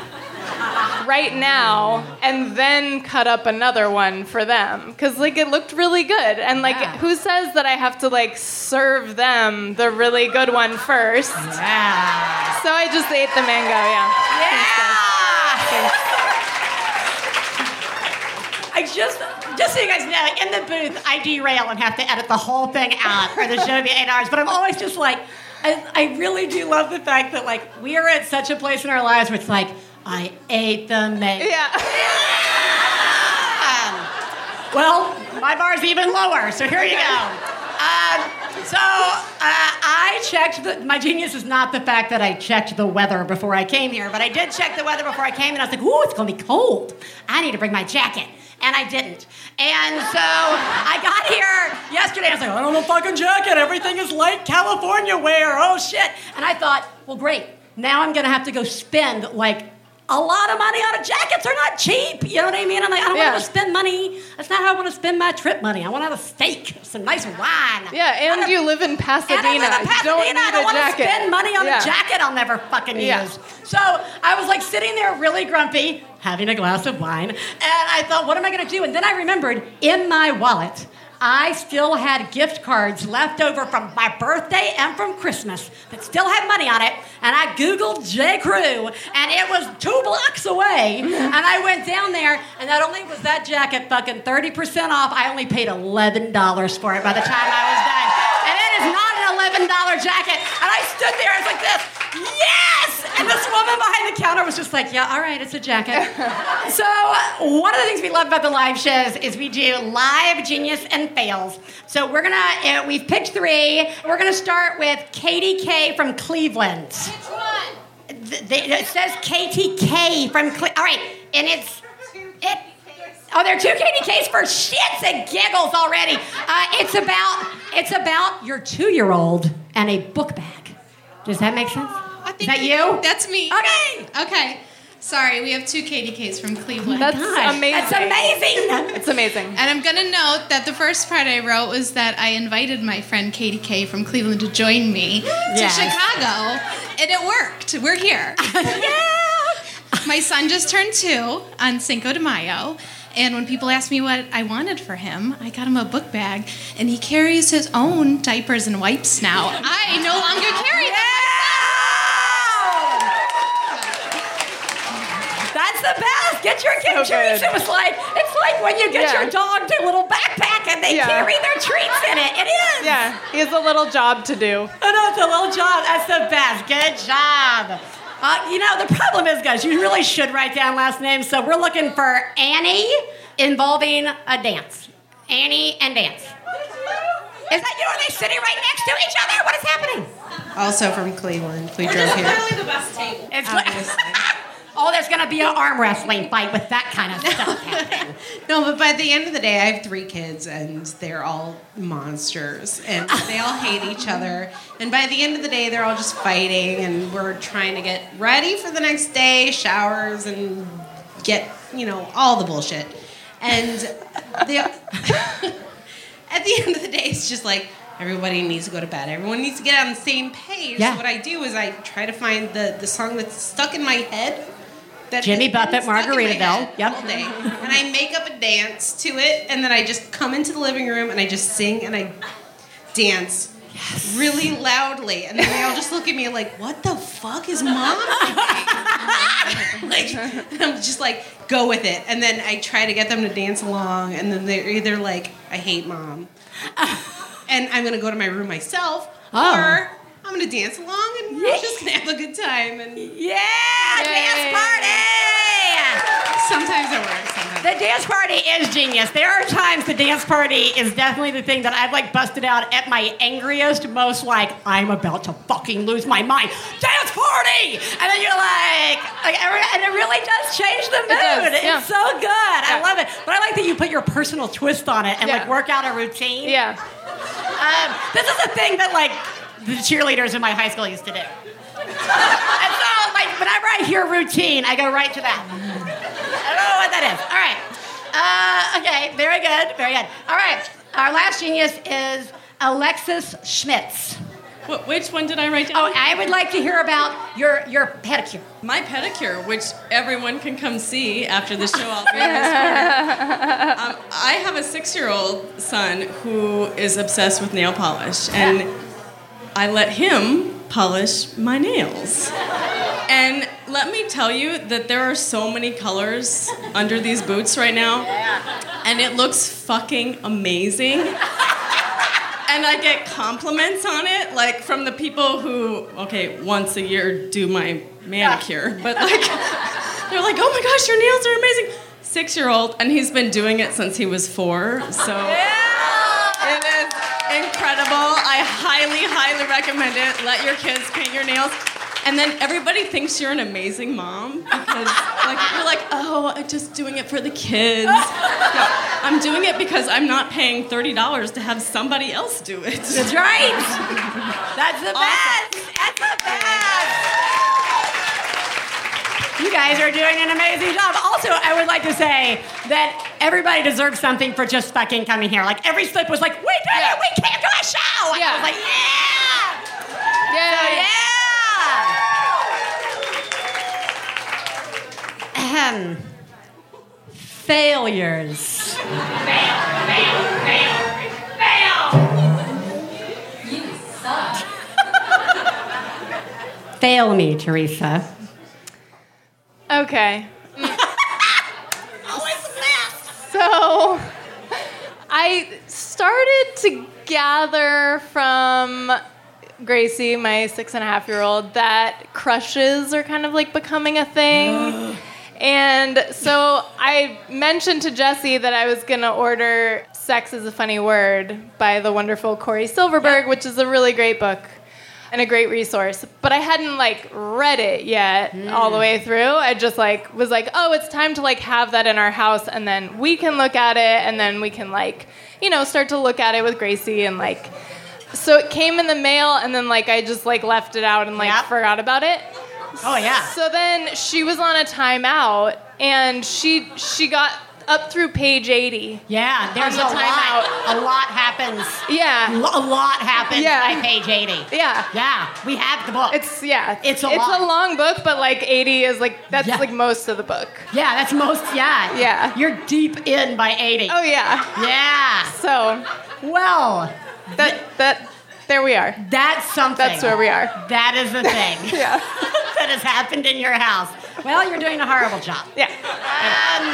C: right now and then cut up another one for them because like it looked really good and like
A: Yeah.
C: who says that i have to like serve them the really good one first
A: Yeah.
C: so i just ate the mango yeah yeah
A: I just, just so you guys know, in the booth, I derail and have to edit the whole thing out for the show to be eight hours. But I'm always just like, I, I really do love the fact that like we are at such a place in our lives where it's like, I ate the mango.
C: yeah (laughs)
A: Well, my bar's even lower, so here you go. Um, so uh, I checked the. My genius is not the fact that I checked the weather before I came here, but I did check the weather before I came, and I was like, "Ooh, it's gonna be cold. I need to bring my jacket." And I didn't. And so I got here yesterday. I was like, I don't have a fucking jacket. Everything is light California wear. Oh shit. And I thought, well, great. Now I'm gonna have to go spend like a lot of money on a jacket. They're not cheap. You know what I mean? I'm like, I don't
C: Yeah.
A: want to spend money. That's not how I want to spend my trip money. I want to have a steak, some nice wine.
C: yeah and you live in pasadena,
A: And I live in Pasadena.
C: don't need
A: I don't want
C: jacket
A: to spend money on
C: Yeah.
A: a jacket I'll never fucking
C: Yeah.
A: use. So I was like sitting there really grumpy, having a glass of wine, and I thought, what am I going to do? And then I remembered in my wallet, I still had gift cards left over from my birthday and from Christmas that still had money on it. And I Googled J. Crew, and it was two blocks away. (laughs) and I went down there, and not only was that jacket fucking 30% off, I only paid $11 for it by the time I was done. And it is not an $11 jacket. And I stood there, I was like this, yes! And this woman behind the counter was just like, yeah, all right, it's a jacket. (laughs) so one of the things we love about the live shows is we do live genius and fails. So we're gonna, uh, we've picked three. We're gonna start with Katie K from Cleveland. Which one? it says KTK from Cle- all right, and it's it. Oh, there are two KDKs for shits and giggles already. Uh, it's about it's about your two-year-old and a book bag. Does that make sense?
F: I
A: Is
F: think
A: that you?
F: That's me.
A: Okay.
F: Okay. Sorry, we have two KDKs from Cleveland.
C: That's
A: Gosh,
C: amazing.
A: That's amazing.
C: it's amazing
F: and I'm gonna note that the first part I wrote was that I invited my friend Katie K from Cleveland to join me
A: Yes.
F: to Chicago, and it worked. We're here. (laughs) Yeah. My son just turned two on Cinco de Mayo. And when people ask me what I wanted for him, I got him a book bag, and he carries his own diapers and wipes now. I no longer carry them.
A: That's the best. Get your kid
C: So
A: treats.
C: good.
A: It was like it's like when you get
C: Yeah.
A: your dog their little backpack and they
C: Yeah.
A: carry their treats in it. It is.
C: yeah he has a little job to do
A: I know it's a little job. That's the best. Good job. Uh, you know, the problem is, guys, you really should write down last names. So we're looking for Annie involving a dance. Annie and dance. Is that you? Are they sitting right next to each other? What is happening?
G: Also from Cleveland. We
B: We're
G: drove
B: just
G: here.
B: literally the best table.
A: It's
G: Obviously.
A: Oh, there's gonna be an arm wrestling fight with that kind of stuff (laughs) happening.
G: No, but by the end of the day, I have three kids, and they're all monsters, and they all hate each other. And by the end of the day, they're all just fighting, and we're trying to get ready for the next day, showers, and get you know all the bullshit. And the, (laughs) at the end of the day, it's just like everybody needs to go to bed. Everyone needs to get on the same page.
A: Yeah.
G: So what I do is I try to find the the song that's stuck in my head. That
A: Jimmy Buffett, Margaritaville. Yep.
G: all day. And I make up a dance to it, and then I just come into the living room and I just sing and I dance really loudly, and then they all just look at me like, "What the fuck is mom?" (laughs) like, I'm just like, "Go with it," and then I try to get them to dance along, and then they're either like, "I hate mom," (laughs) and I'm gonna go to my room myself,
A: Oh.
G: or I'm gonna dance along and we're just gonna have a good time. And
A: Yeah, dance party!
G: sometimes it works. Sometimes.
A: The dance party is genius. There are times the dance party is definitely the thing that I've like busted out at my angriest, most like I'm about to fucking lose my mind. Dance party, and then you're like, like and it really does change the mood.
C: does, yeah.
A: It's so good. I love it. But I like that you put your personal twist on it and like work out a routine.
C: Yeah.
A: Um, this is a thing that like the cheerleaders in my high school used to do. and so, like, whenever I hear routine, I go right to that. I don't know what that is. All right. Uh, okay. Very good. Very good. All right. Our last genius is Alexis Schmitz.
H: Wh- which one did I write down?
A: Oh, I would like to hear about your your pedicure.
H: My pedicure, which everyone can come see after the show. I'll be this. (laughs) Um, I have a six-year-old son who is obsessed with nail polish, and I let him polish my nails. And let me tell you that there are so many colors under these boots right now, and it looks fucking amazing. And I get compliments on it, like from the people who, okay, once a year do my manicure, but like, (laughs) they're like, oh my gosh, your nails are amazing. Six year old, and he's been doing it since he was four, so is incredible. I highly, highly recommend it. Let your kids paint your nails. And then everybody thinks you're an amazing mom because like you're like, oh, I'm just doing it for the kids. No, I'm doing it because I'm not paying thirty dollars to have somebody else do it.
A: That's right. That's the best. That's the best. You guys are doing an amazing job. Also, I would like to say that everybody deserves something for just fucking coming here. Like every slip was like, we did it, we came to a show. And I was like, yeah.
C: Yeah.
A: yeah. Ahem. Failures. Fail, fail, fail, fail.
D: You suck.
A: Fail me, Theresa.
C: Okay. So I started to gather from Gracie, my six and a half year old, that crushes are kind of like becoming a thing. (gasps) and so I mentioned to Jesse that I was going to order Sex is a Funny Word by the wonderful Cory Silverberg, which is a really great book and a great resource. But I hadn't like read it yet all the hmm. way through. I just like was like, oh, it's time to like have that in our house, and then we can look at it, and then we can like, you know, start to look at it with Gracie and like. So it came in the mail, and then like I just like left it out and like
A: Yep.
C: forgot about it.
A: Oh yeah.
C: So then she was on a timeout, and she she got up through page eighty.
A: Yeah, there's a
C: the
A: lot. A lot happens.
C: Yeah.
A: Lo- A lot happens
C: Yeah.
A: by page 80.
C: Yeah.
A: Yeah, we have the book.
C: It's yeah.
A: It's a
C: it's
A: lot.
C: a long book, but like eighty is like that's
A: Yeah.
C: like most of the book.
A: yeah, that's most. Yeah.
C: Yeah.
A: You're deep in by 80.
C: Oh yeah.
A: Yeah.
C: So
A: Well,
C: that that there we are.
A: that's something.
C: That's where we are.
A: That is the thing (laughs)
C: Yeah. (laughs)
A: that has happened in your house. Well, you're doing a horrible job.
C: Yeah. Um,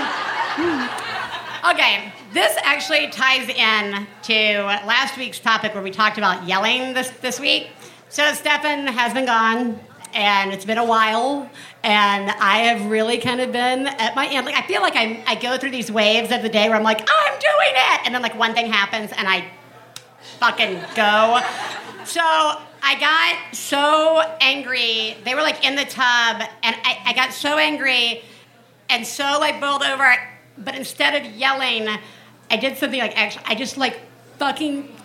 C: hmm.
A: Okay, this actually ties in to last week's topic where we talked about yelling this, this week. So Stefan has been gone, and it's been a while, and I have really kind of been at my end. Like I feel like I, I go through these waves of the day where I'm like, oh, I'm doing it, and then like one thing happens, and I fucking go. So I got so angry. They were like in the tub, and I, I got so angry and so like boiled over. But instead of yelling, I did something like actually, I just like fucking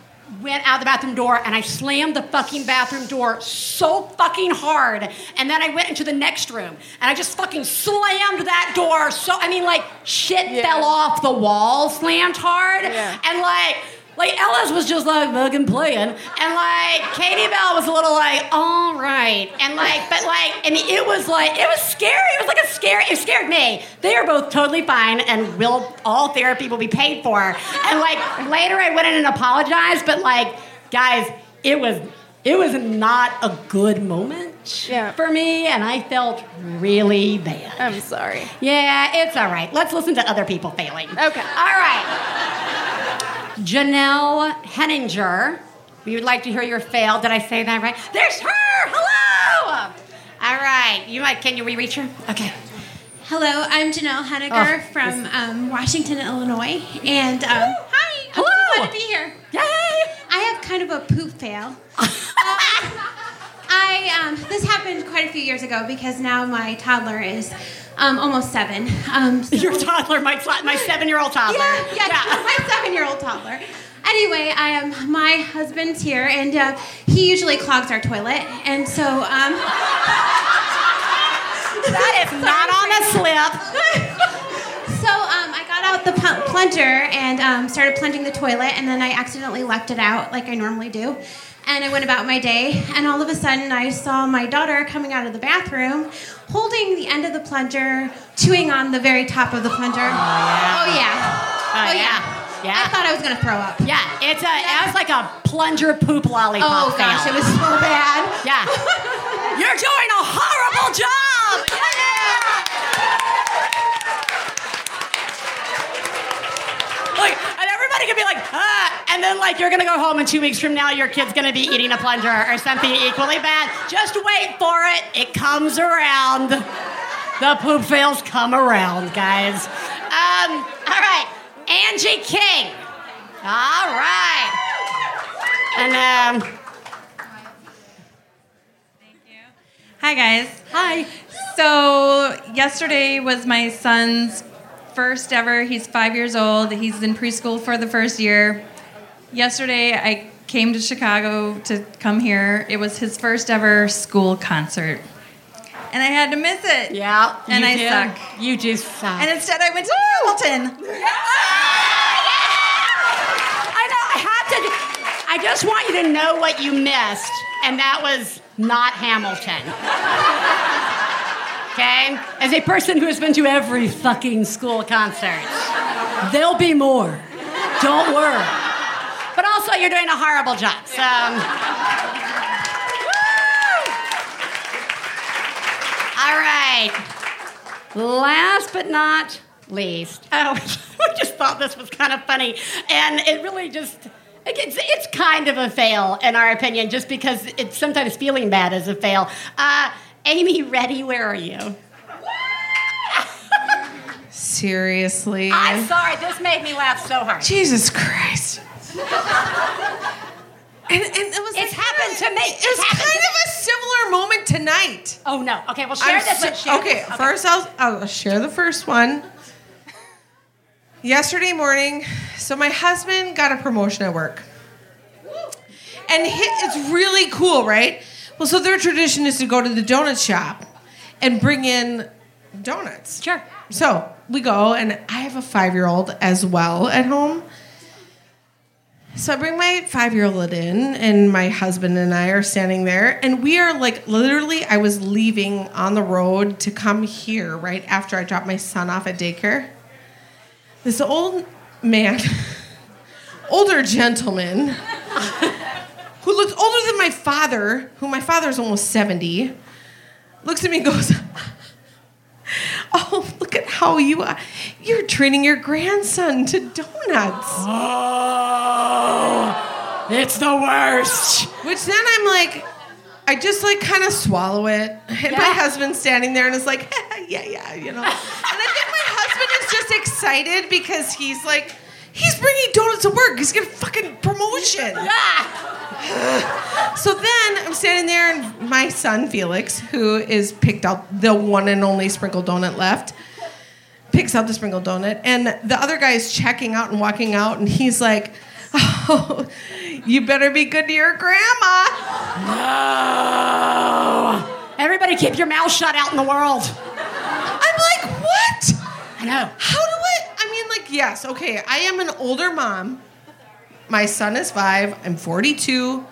A: went out the bathroom door and I slammed the fucking bathroom door so fucking hard. And then I went into the next room and I just fucking slammed that door. So, I mean, like shit fell off the wall, slammed hard.
C: Yeah.
A: And like, like Ellis was just like fucking playing, and like Katie Bell was a little like, all right, and like, but like, and it was like, it was scary. It was like a scary. It scared me. They are both totally fine, and will all therapy will be paid for. And like later, I went in and apologized, but like, guys, it was it was not a good moment
C: Yeah.
A: for me, and I felt really bad.
C: I'm sorry.
A: Yeah, it's all right. Let's listen to other people failing.
C: Okay.
A: All right. Janelle Henninger. We would like to hear your fail. Did I say that right? There's her. Hello. All right. You might. Can you reach her? Okay.
I: Hello, I'm Janelle Henniger
A: Oh,
I: from um, Washington, Illinois, and um, hi, I'm
A: Hello.
I: so glad to be here.
A: Yay.
I: I have kind of a poop fail. (laughs) Um, I um, this happened quite a few years ago because now my toddler is um, almost seven. Um, (laughs) so-
A: Your toddler, my my seven-year-old toddler.
I: yeah, yeah, (laughs) my seven-year-old toddler. Anyway, I am. my husband's here, and uh, he usually clogs our toilet, and so um, (laughs)
A: That is not on the slip.
I: So um, I got out the pu- plunger and um, started plunging the toilet, and then I accidentally left it out like I normally do. And I went about my day, and all of a sudden I saw my daughter coming out of the bathroom, holding the end of the plunger, chewing on the very top of the plunger. Oh yeah.
A: Oh, yeah.
I: Oh, oh
A: yeah. Yeah.
I: I thought I was gonna throw up.
A: Yeah, it's a it was like a plunger poop lollipop
I: Oh gosh,
A: fail.
I: it was so bad.
A: Yeah. (laughs) You're doing a horrible job. Like, (laughs) and could be like, ah, and then like you're gonna go home and two weeks from now your kid's gonna be eating a plunger or something equally bad. Just wait for it. It comes around. The poop fails come around, guys. Um, all right, Angie King. All right. And um,
J: Hi, guys.
A: hi.
J: So, yesterday was my son's first ever. He's five years old. He's in preschool for the first year. Yesterday, I came to Chicago to come here. It was his first ever school concert. And I had to miss it.
A: Yeah.
J: And I
A: do.
J: suck.
A: You do suck.
J: And instead, I went to Hamilton.
A: I know. I have to. I just want you to know what you missed, and that was not Hamilton. Okay? As a person who has been to every fucking school concert, there'll be more. Don't worry. But also, you're doing a horrible job. So. All right. Last but not least, oh, (laughs) we just thought this was kind of funny, and it really just. It's, it's kind of a fail, in our opinion, just because it's sometimes feeling bad is a fail. Uh, Amy Reddy, where are you?
G: Seriously.
A: I'm sorry, this made me laugh so hard.
G: Jesus Christ. And, and it was
A: It's
G: like-
A: happened to me.
G: It was
A: It's
G: kind of a similar moment tonight.
A: Oh no. Okay, well share
G: I'm
A: this.
G: so-
A: one, share
G: okay,
A: this.
G: first I'll, I'll share the first one. Yesterday morning, so my husband got a promotion at work. And he, it's really cool, right? Well, so their tradition is to go to the donut shop and bring in donuts.
A: Sure.
G: So we go, and I have a five year old as well at home. So I bring my five year old in, and my husband and I are standing there, and we are like literally, I was leaving on the road to come here right after I dropped my son off at daycare. This old man, (laughs) older gentleman, who looks older than my father, who my father is almost 70, looks at me and goes, (laughs) Oh, look at how you are. You're treating your grandson to donuts.
A: Oh, it's the worst.
G: Which then I'm like, I just like kind of swallow it. And my
A: Yeah.
G: husband's standing there and is like, (laughs) yeah, yeah, you know. And I think my husband is just excited because he's like, he's bringing donuts to work. He's getting fucking promotion.
A: Ah, (laughs)
G: So then I'm standing there, and my son Felix, who is picked out the one and only sprinkle donut left, picks out the sprinkle donut, and the other guy is checking out and walking out, and he's like, "Oh, you better be good to your grandma."
A: No. Everybody keep your mouth shut out in the world.
G: I'm like, what?
A: I know.
G: How do I? I mean, like, yes, okay. I am an older mom. My son is five. I'm 42.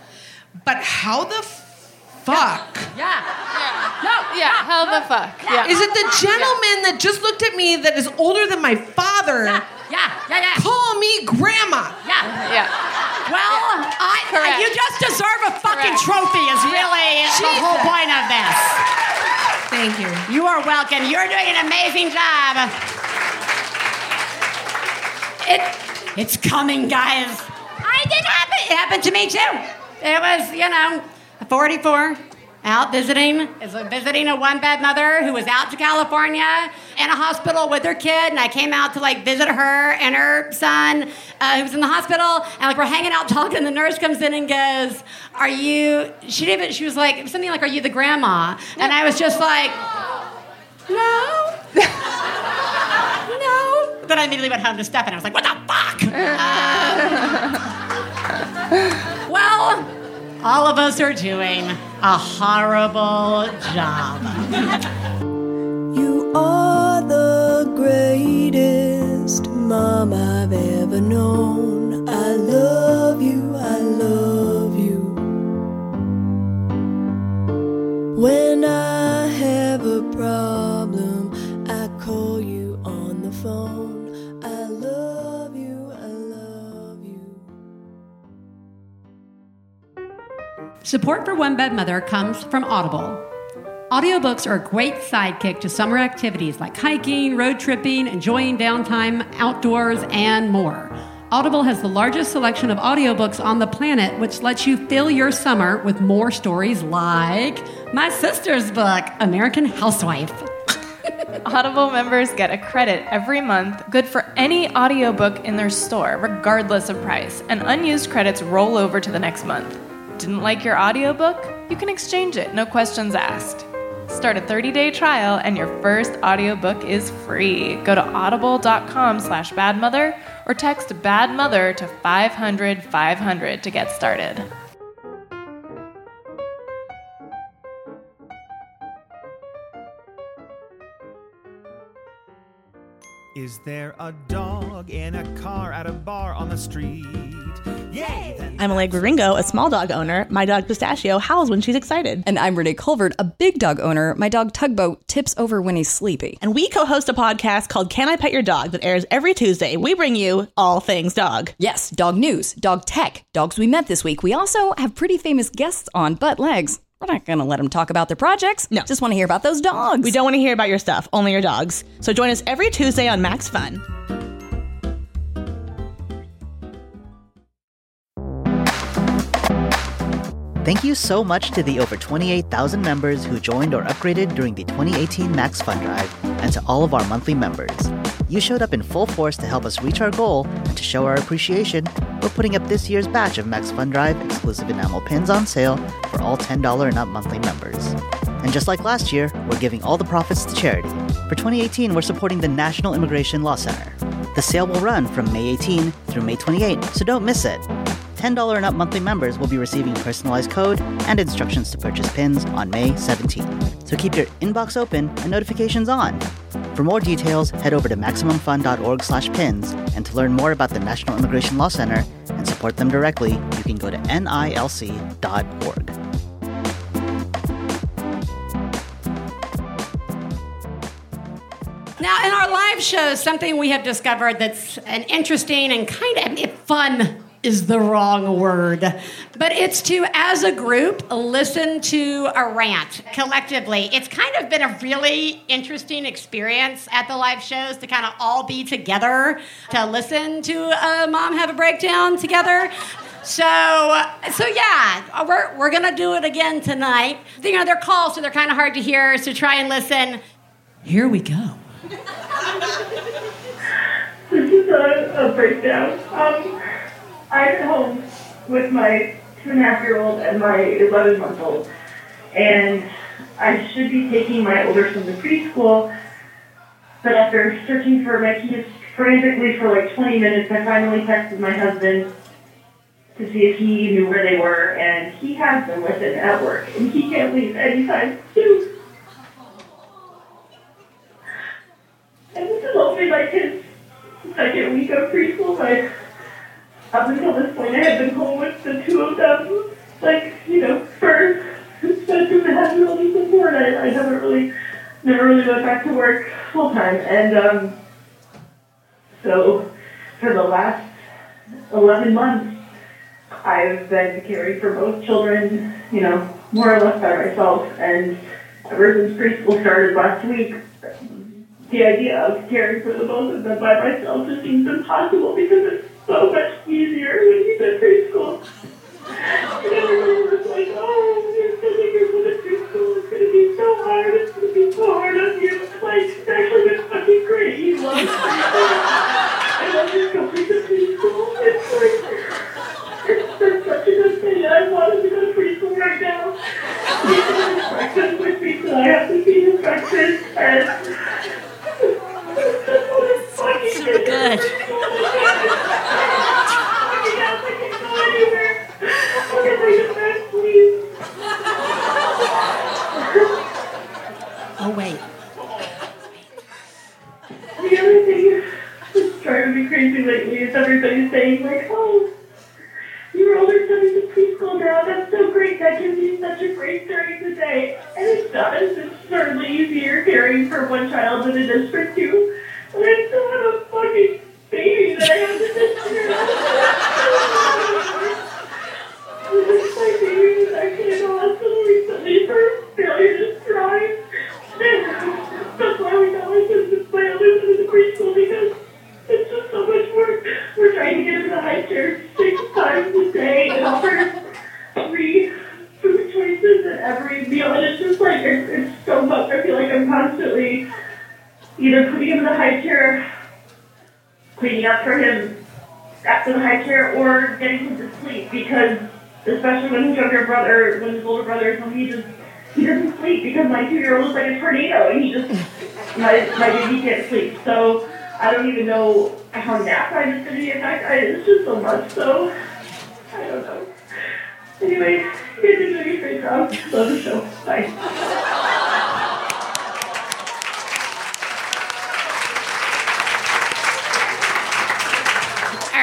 G: But how the fuck?
A: Yeah. Yeah.
C: No, yeah, how the fuck? Yeah.
G: Is it the gentleman that just looked at me that is older than my father?
A: Yeah, yeah, yeah, yeah.
G: Call me grandma.
A: Yeah.
C: Yeah.
A: Well, I,
C: Correct.
A: you just deserve a fucking
C: Correct.
A: trophy is really the whole
G: Jesus.
A: point of this.
G: Thank you.
A: You are welcome. You're doing an amazing job. It, it's coming, guys. I did happen. It happened to me too. It was, you know, 44, out visiting, is visiting a one bed mother who was out to California in a hospital with her kid, and I came out to like visit her and her son uh, who was in the hospital, and like we're hanging out talking, and the nurse comes in and goes, "Are you?" She didn't. even- She was like something like, "Are you the grandma?" And I was just like, "No." (laughs) no. Then I immediately went home to Stefan. I was like, what the fuck? (laughs) Um, well, all of us are doing a horrible job.
K: You are the greatest mom I've ever known. I love you, I love you. When I
A: Support for One Bad Mother comes from Audible. Audiobooks are a great sidekick to summer activities like hiking, road tripping, enjoying downtime, outdoors, and more. Audible has the largest selection of audiobooks on the planet, which lets you fill your summer with more stories like my sister's book, American Housewife. (laughs)
C: Audible members get a credit every month, good for any audiobook in their store, regardless of price, and unused credits roll over to the next month. Didn't like your audiobook? You can exchange it, no questions asked. Start a 30-day trial and your first audiobook is free. Go to audible.com slash badmother or text badmother to 500 500 to get started.
L: Is there a dog in a car at a bar on the street? Yay!
M: I'm Allegra Ringo, a small dog owner. My dog Pistachio howls when she's excited.
N: And I'm Renee Colvert, a big dog owner. My dog Tugboat tips over when he's sleepy.
M: And we co host a podcast called Can I Pet Your Dog that airs every Tuesday. We bring you all things dog.
N: Yes, dog news, dog tech, dogs we met this week. We also have pretty famous guests on Butt Legs. We're not going to let them talk about their projects.
M: No.
N: Just want to hear about those dogs.
M: We don't want to hear about your stuff, only your dogs. So join us every Tuesday on Max Fun.
O: Thank you so much to the over 28,000 members who joined or upgraded during the 2018 Max Fun Drive, and to all of our monthly members. You showed up in full force to help us reach our goal, and to show our appreciation, we're putting up this year's batch of Max Fun Drive exclusive enamel pins on sale for all $10 and up monthly members. And just like last year, we're giving all the profits to charity. For 2018, we're supporting the National Immigration Law Center. The sale will run from May 18 through May 28, so don't miss it. $10 and up monthly members will be receiving personalized code and instructions to purchase pins on May 17. So keep your inbox open and notifications on. For more details, head over to MaximumFun.org/pins, and to learn more about the National Immigration Law Center and support them directly, you can go to nilc.org.
A: Now, in our live shows, something we have discovered that's an interesting and kind of fun is the wrong word, but it's to, as a group, listen to a rant collectively. It's kind of been a really interesting experience at the live shows to kind of all be together to listen to a mom have a breakdown together. So, so yeah, we're, we're gonna do it again tonight. You know, they're calls, so they're kind of hard to hear. So try and listen. Here we go.
P: This is a, a breakdown. Um, I'm at home with my two and a half year old and my 11 month old. And I should be taking my older son to preschool, but after searching for my kids frantically for like 20 minutes, I finally texted my husband to see if he knew where they were, and he has them with him at work, and he can't leave anytime soon. And this is only like his second week of preschool, but up until this point, I had been home with the two of them, like, you know, for half year old before, and I, I haven't really, never really went back to work full time. And um, so for the last 11 months, I've been caring for both children, you know, more or less by myself. And ever since preschool started last week, the idea of caring for the both of them by myself just seems impossible because it's so much easier when he's in preschool. (laughs) And everybody was like, oh, you're sending your son to preschool. It's going to be so hard.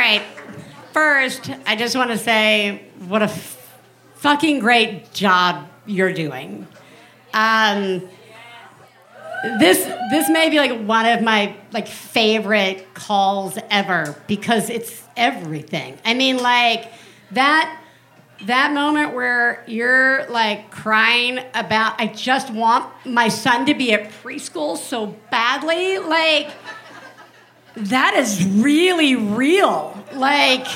P: Right.
A: First, I just want to say what a f- fucking great job you're doing. Um, this this may be like one of my like favorite calls ever because it's everything. I mean, like that that moment where you're like crying about I just want my son to be at preschool so badly, like that is really real. Like,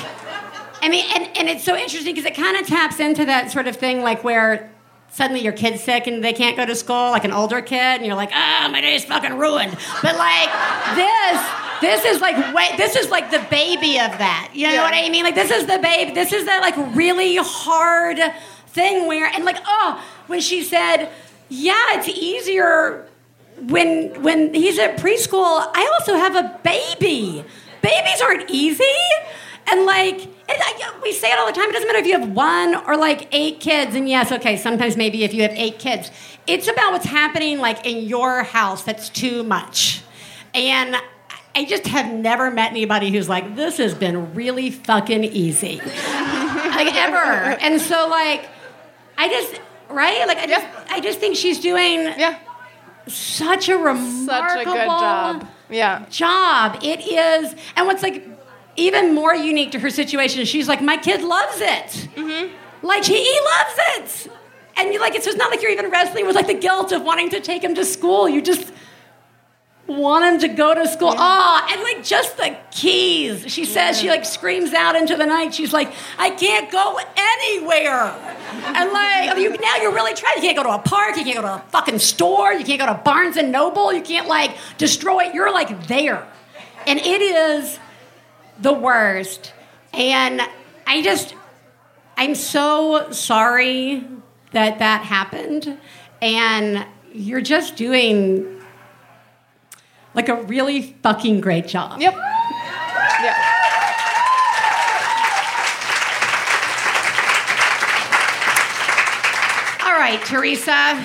A: I mean, and, and it's so interesting because it kind of taps into that sort of thing, like where suddenly your kid's sick and they can't go to school, like an older kid, and you're like, ah, my day's fucking ruined. But like this, this is like wait, this is like the baby of that. You know what I mean? Like this is the baby. This is that like really hard thing where and like oh, when she said, yeah, it's easier when when he's at preschool, I also have a baby. Babies aren't easy, and like and I, we say it all the time. It doesn't matter if you have one or like eight kids. And yes, okay, sometimes maybe if you have eight kids, it's about what's happening like in your house that's too much. And I just have never met anybody who's like, this has been really fucking easy, (laughs) like ever. And so like, I just right, like I just I just think she's doing
C: yeah
A: such a remarkable
C: Such a good job. Yeah.
A: job. It is, and what's like even more unique to her situation is she's like, my kid loves it. Mm-hmm. Like he, he loves it, and you like it's just not like you're even wrestling with like the guilt of wanting to take him to school. You just want him to go to school. Oh, and like just the keys. She says she like screams out into the night. She's like, I can't go anywhere. And like you, now you're really trying. You can't go to a park. You can't go to a fucking store. You can't go to Barnes and Noble. You can't like destroy. It. You're like there, and it is the worst. And I just. I'm so sorry that that happened. And you're just doing like a really fucking great job.
C: Yep. Yeah.
A: All right, Theresa,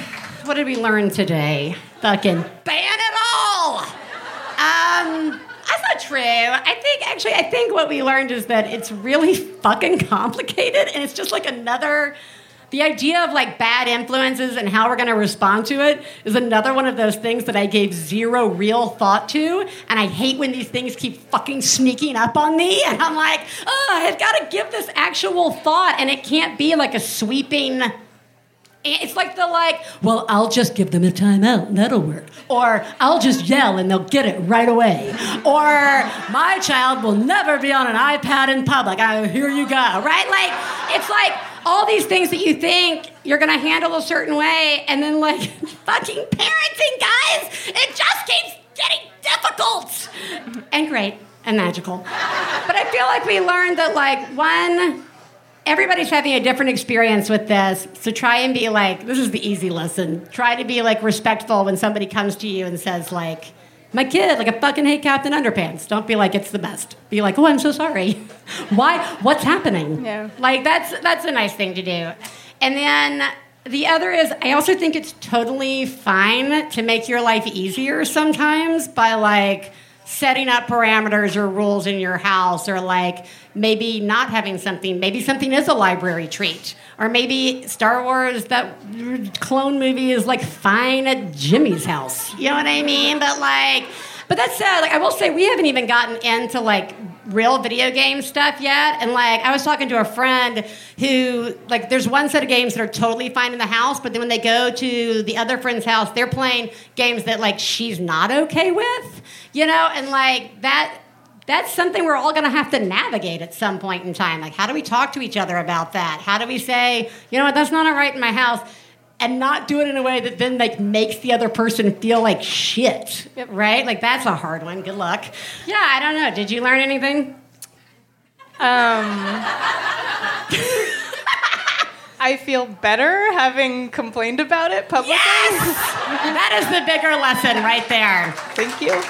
A: what did we learn today? Fucking ban it all. Um, that's not true. I think actually, I think what we learned is that it's really (laughs) fucking complicated, and it's just like another. The idea of like bad influences and how we're going to respond to it is another one of those things that I gave zero real thought to, and I hate when these things keep fucking sneaking up on me, (laughs) and I'm like, oh, I've got to give this actual thought, and it can't be like a sweeping. It's like the like, well, I'll just give them a timeout and that'll work. Or I'll just yell and they'll get it right away. Or my child will never be on an iPad in public. I, here you go, right? Like, it's like all these things that you think you're gonna handle a certain way, and then like (laughs) fucking parenting, guys, it just keeps getting difficult and great and magical. But I feel like we learned that like one everybody's having a different experience with this so try and be like this is the easy lesson. Try to be like respectful when somebody comes to you and says like my kid like a fucking hate captain underpants. Don't be like it's the best. Be like oh i'm so sorry. (laughs) Why what's happening?
C: Yeah.
A: like that's that's a nice thing to do. And then the other is i also think it's totally fine to make your life easier sometimes by like setting up parameters or rules in your house or like maybe not having something. Maybe something is a library treat. Or maybe star wars that clone movie is like fine at jimmy's house. You know what i mean? But like but that said like i will say we haven't even gotten into like real video game stuff yet. And like i was talking to a friend who like there's one set of games that are totally fine in the house but then when they go to the other friend's house they're playing games that like she's not okay with you know? And like that that's something we're all going to have to navigate at some point in time. Like how do we talk to each other about that? How do we say you know what? That's not all right in my house and not do it in a way that then like makes the other person feel like shit right? Like that's a hard one. Good luck. Yeah i don't know. Did you learn anything?
C: Um, (laughs) I feel better having complained about it publicly. Yes!
A: that is the bigger lesson right there.
C: Thank you.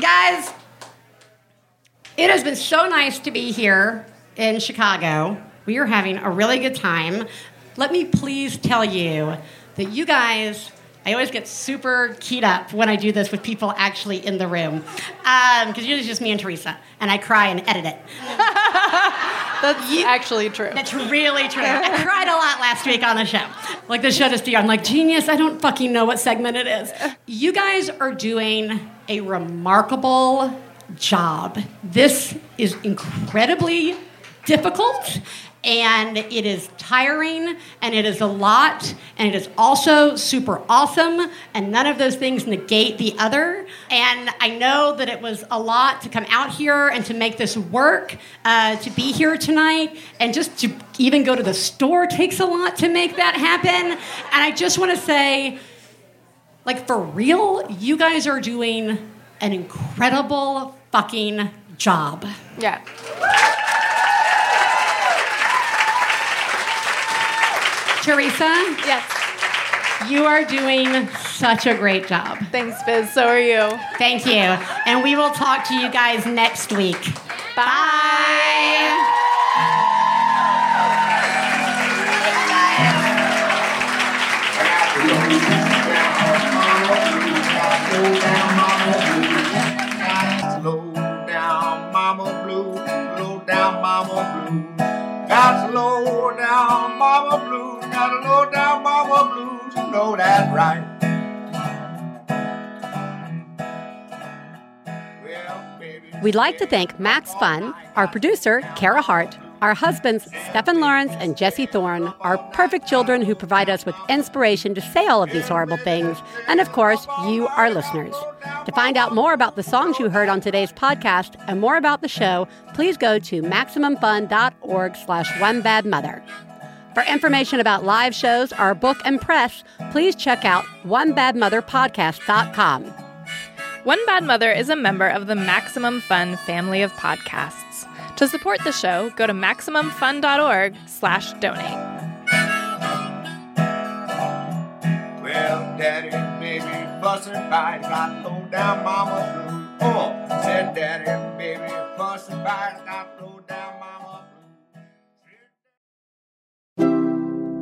A: guys it has been so nice to be here in chicago. We are having a really good time let me please tell you that you guys I always get super keyed up when I do this with people actually in the room. Um, because usually it's just me and Theresa, and I cry and edit it. (laughs)
C: That's actually true.
A: That's really true. I (laughs) cried a lot last week on the show. Like the show to steer. I'm like, genius, I don't fucking know what segment it is. You guys are doing a remarkable job. This is incredibly difficult and it is tiring and it is a lot and it is also super awesome and none of those things negate the other. And i know that it was a lot to come out here and to make this work uh, to be here tonight. And just to even go to the store takes a lot to make that happen. And i just want to say like for real you guys are doing an incredible fucking job.
C: Yeah.
A: Theresa?
C: Yes.
A: You are doing such a great job.
C: Thanks, Biz. So are you.
A: Thank you. And we will talk to you guys next week. Bye.
Q: Slow down, mama blue. Slow down, mama blue. Got slow down, mama blue. Slow down, mama blues. You know that's right.
R: We'd like to thank Max Fun, our producer, Kara Hart, our husbands, Stefan Lawrence and Jesse Thorn, our perfect children who provide us with inspiration to say all of these horrible things, and of course, you, our listeners. To find out more about the songs you heard on today's podcast and more about the show, please go to MaximumFun.org slash One Bad Mother. For information about live shows, our book and press, please check out OneBadMotherPodcast.com.
S: One Bad Mother is a member of the Maximum Fun family of podcasts.
C: To support the show, go to MaximumFun.org slash donate.
Q: Well, daddy and baby fussing fight, got low down mama blue. Oh, said daddy and baby fussing fight, got low down mama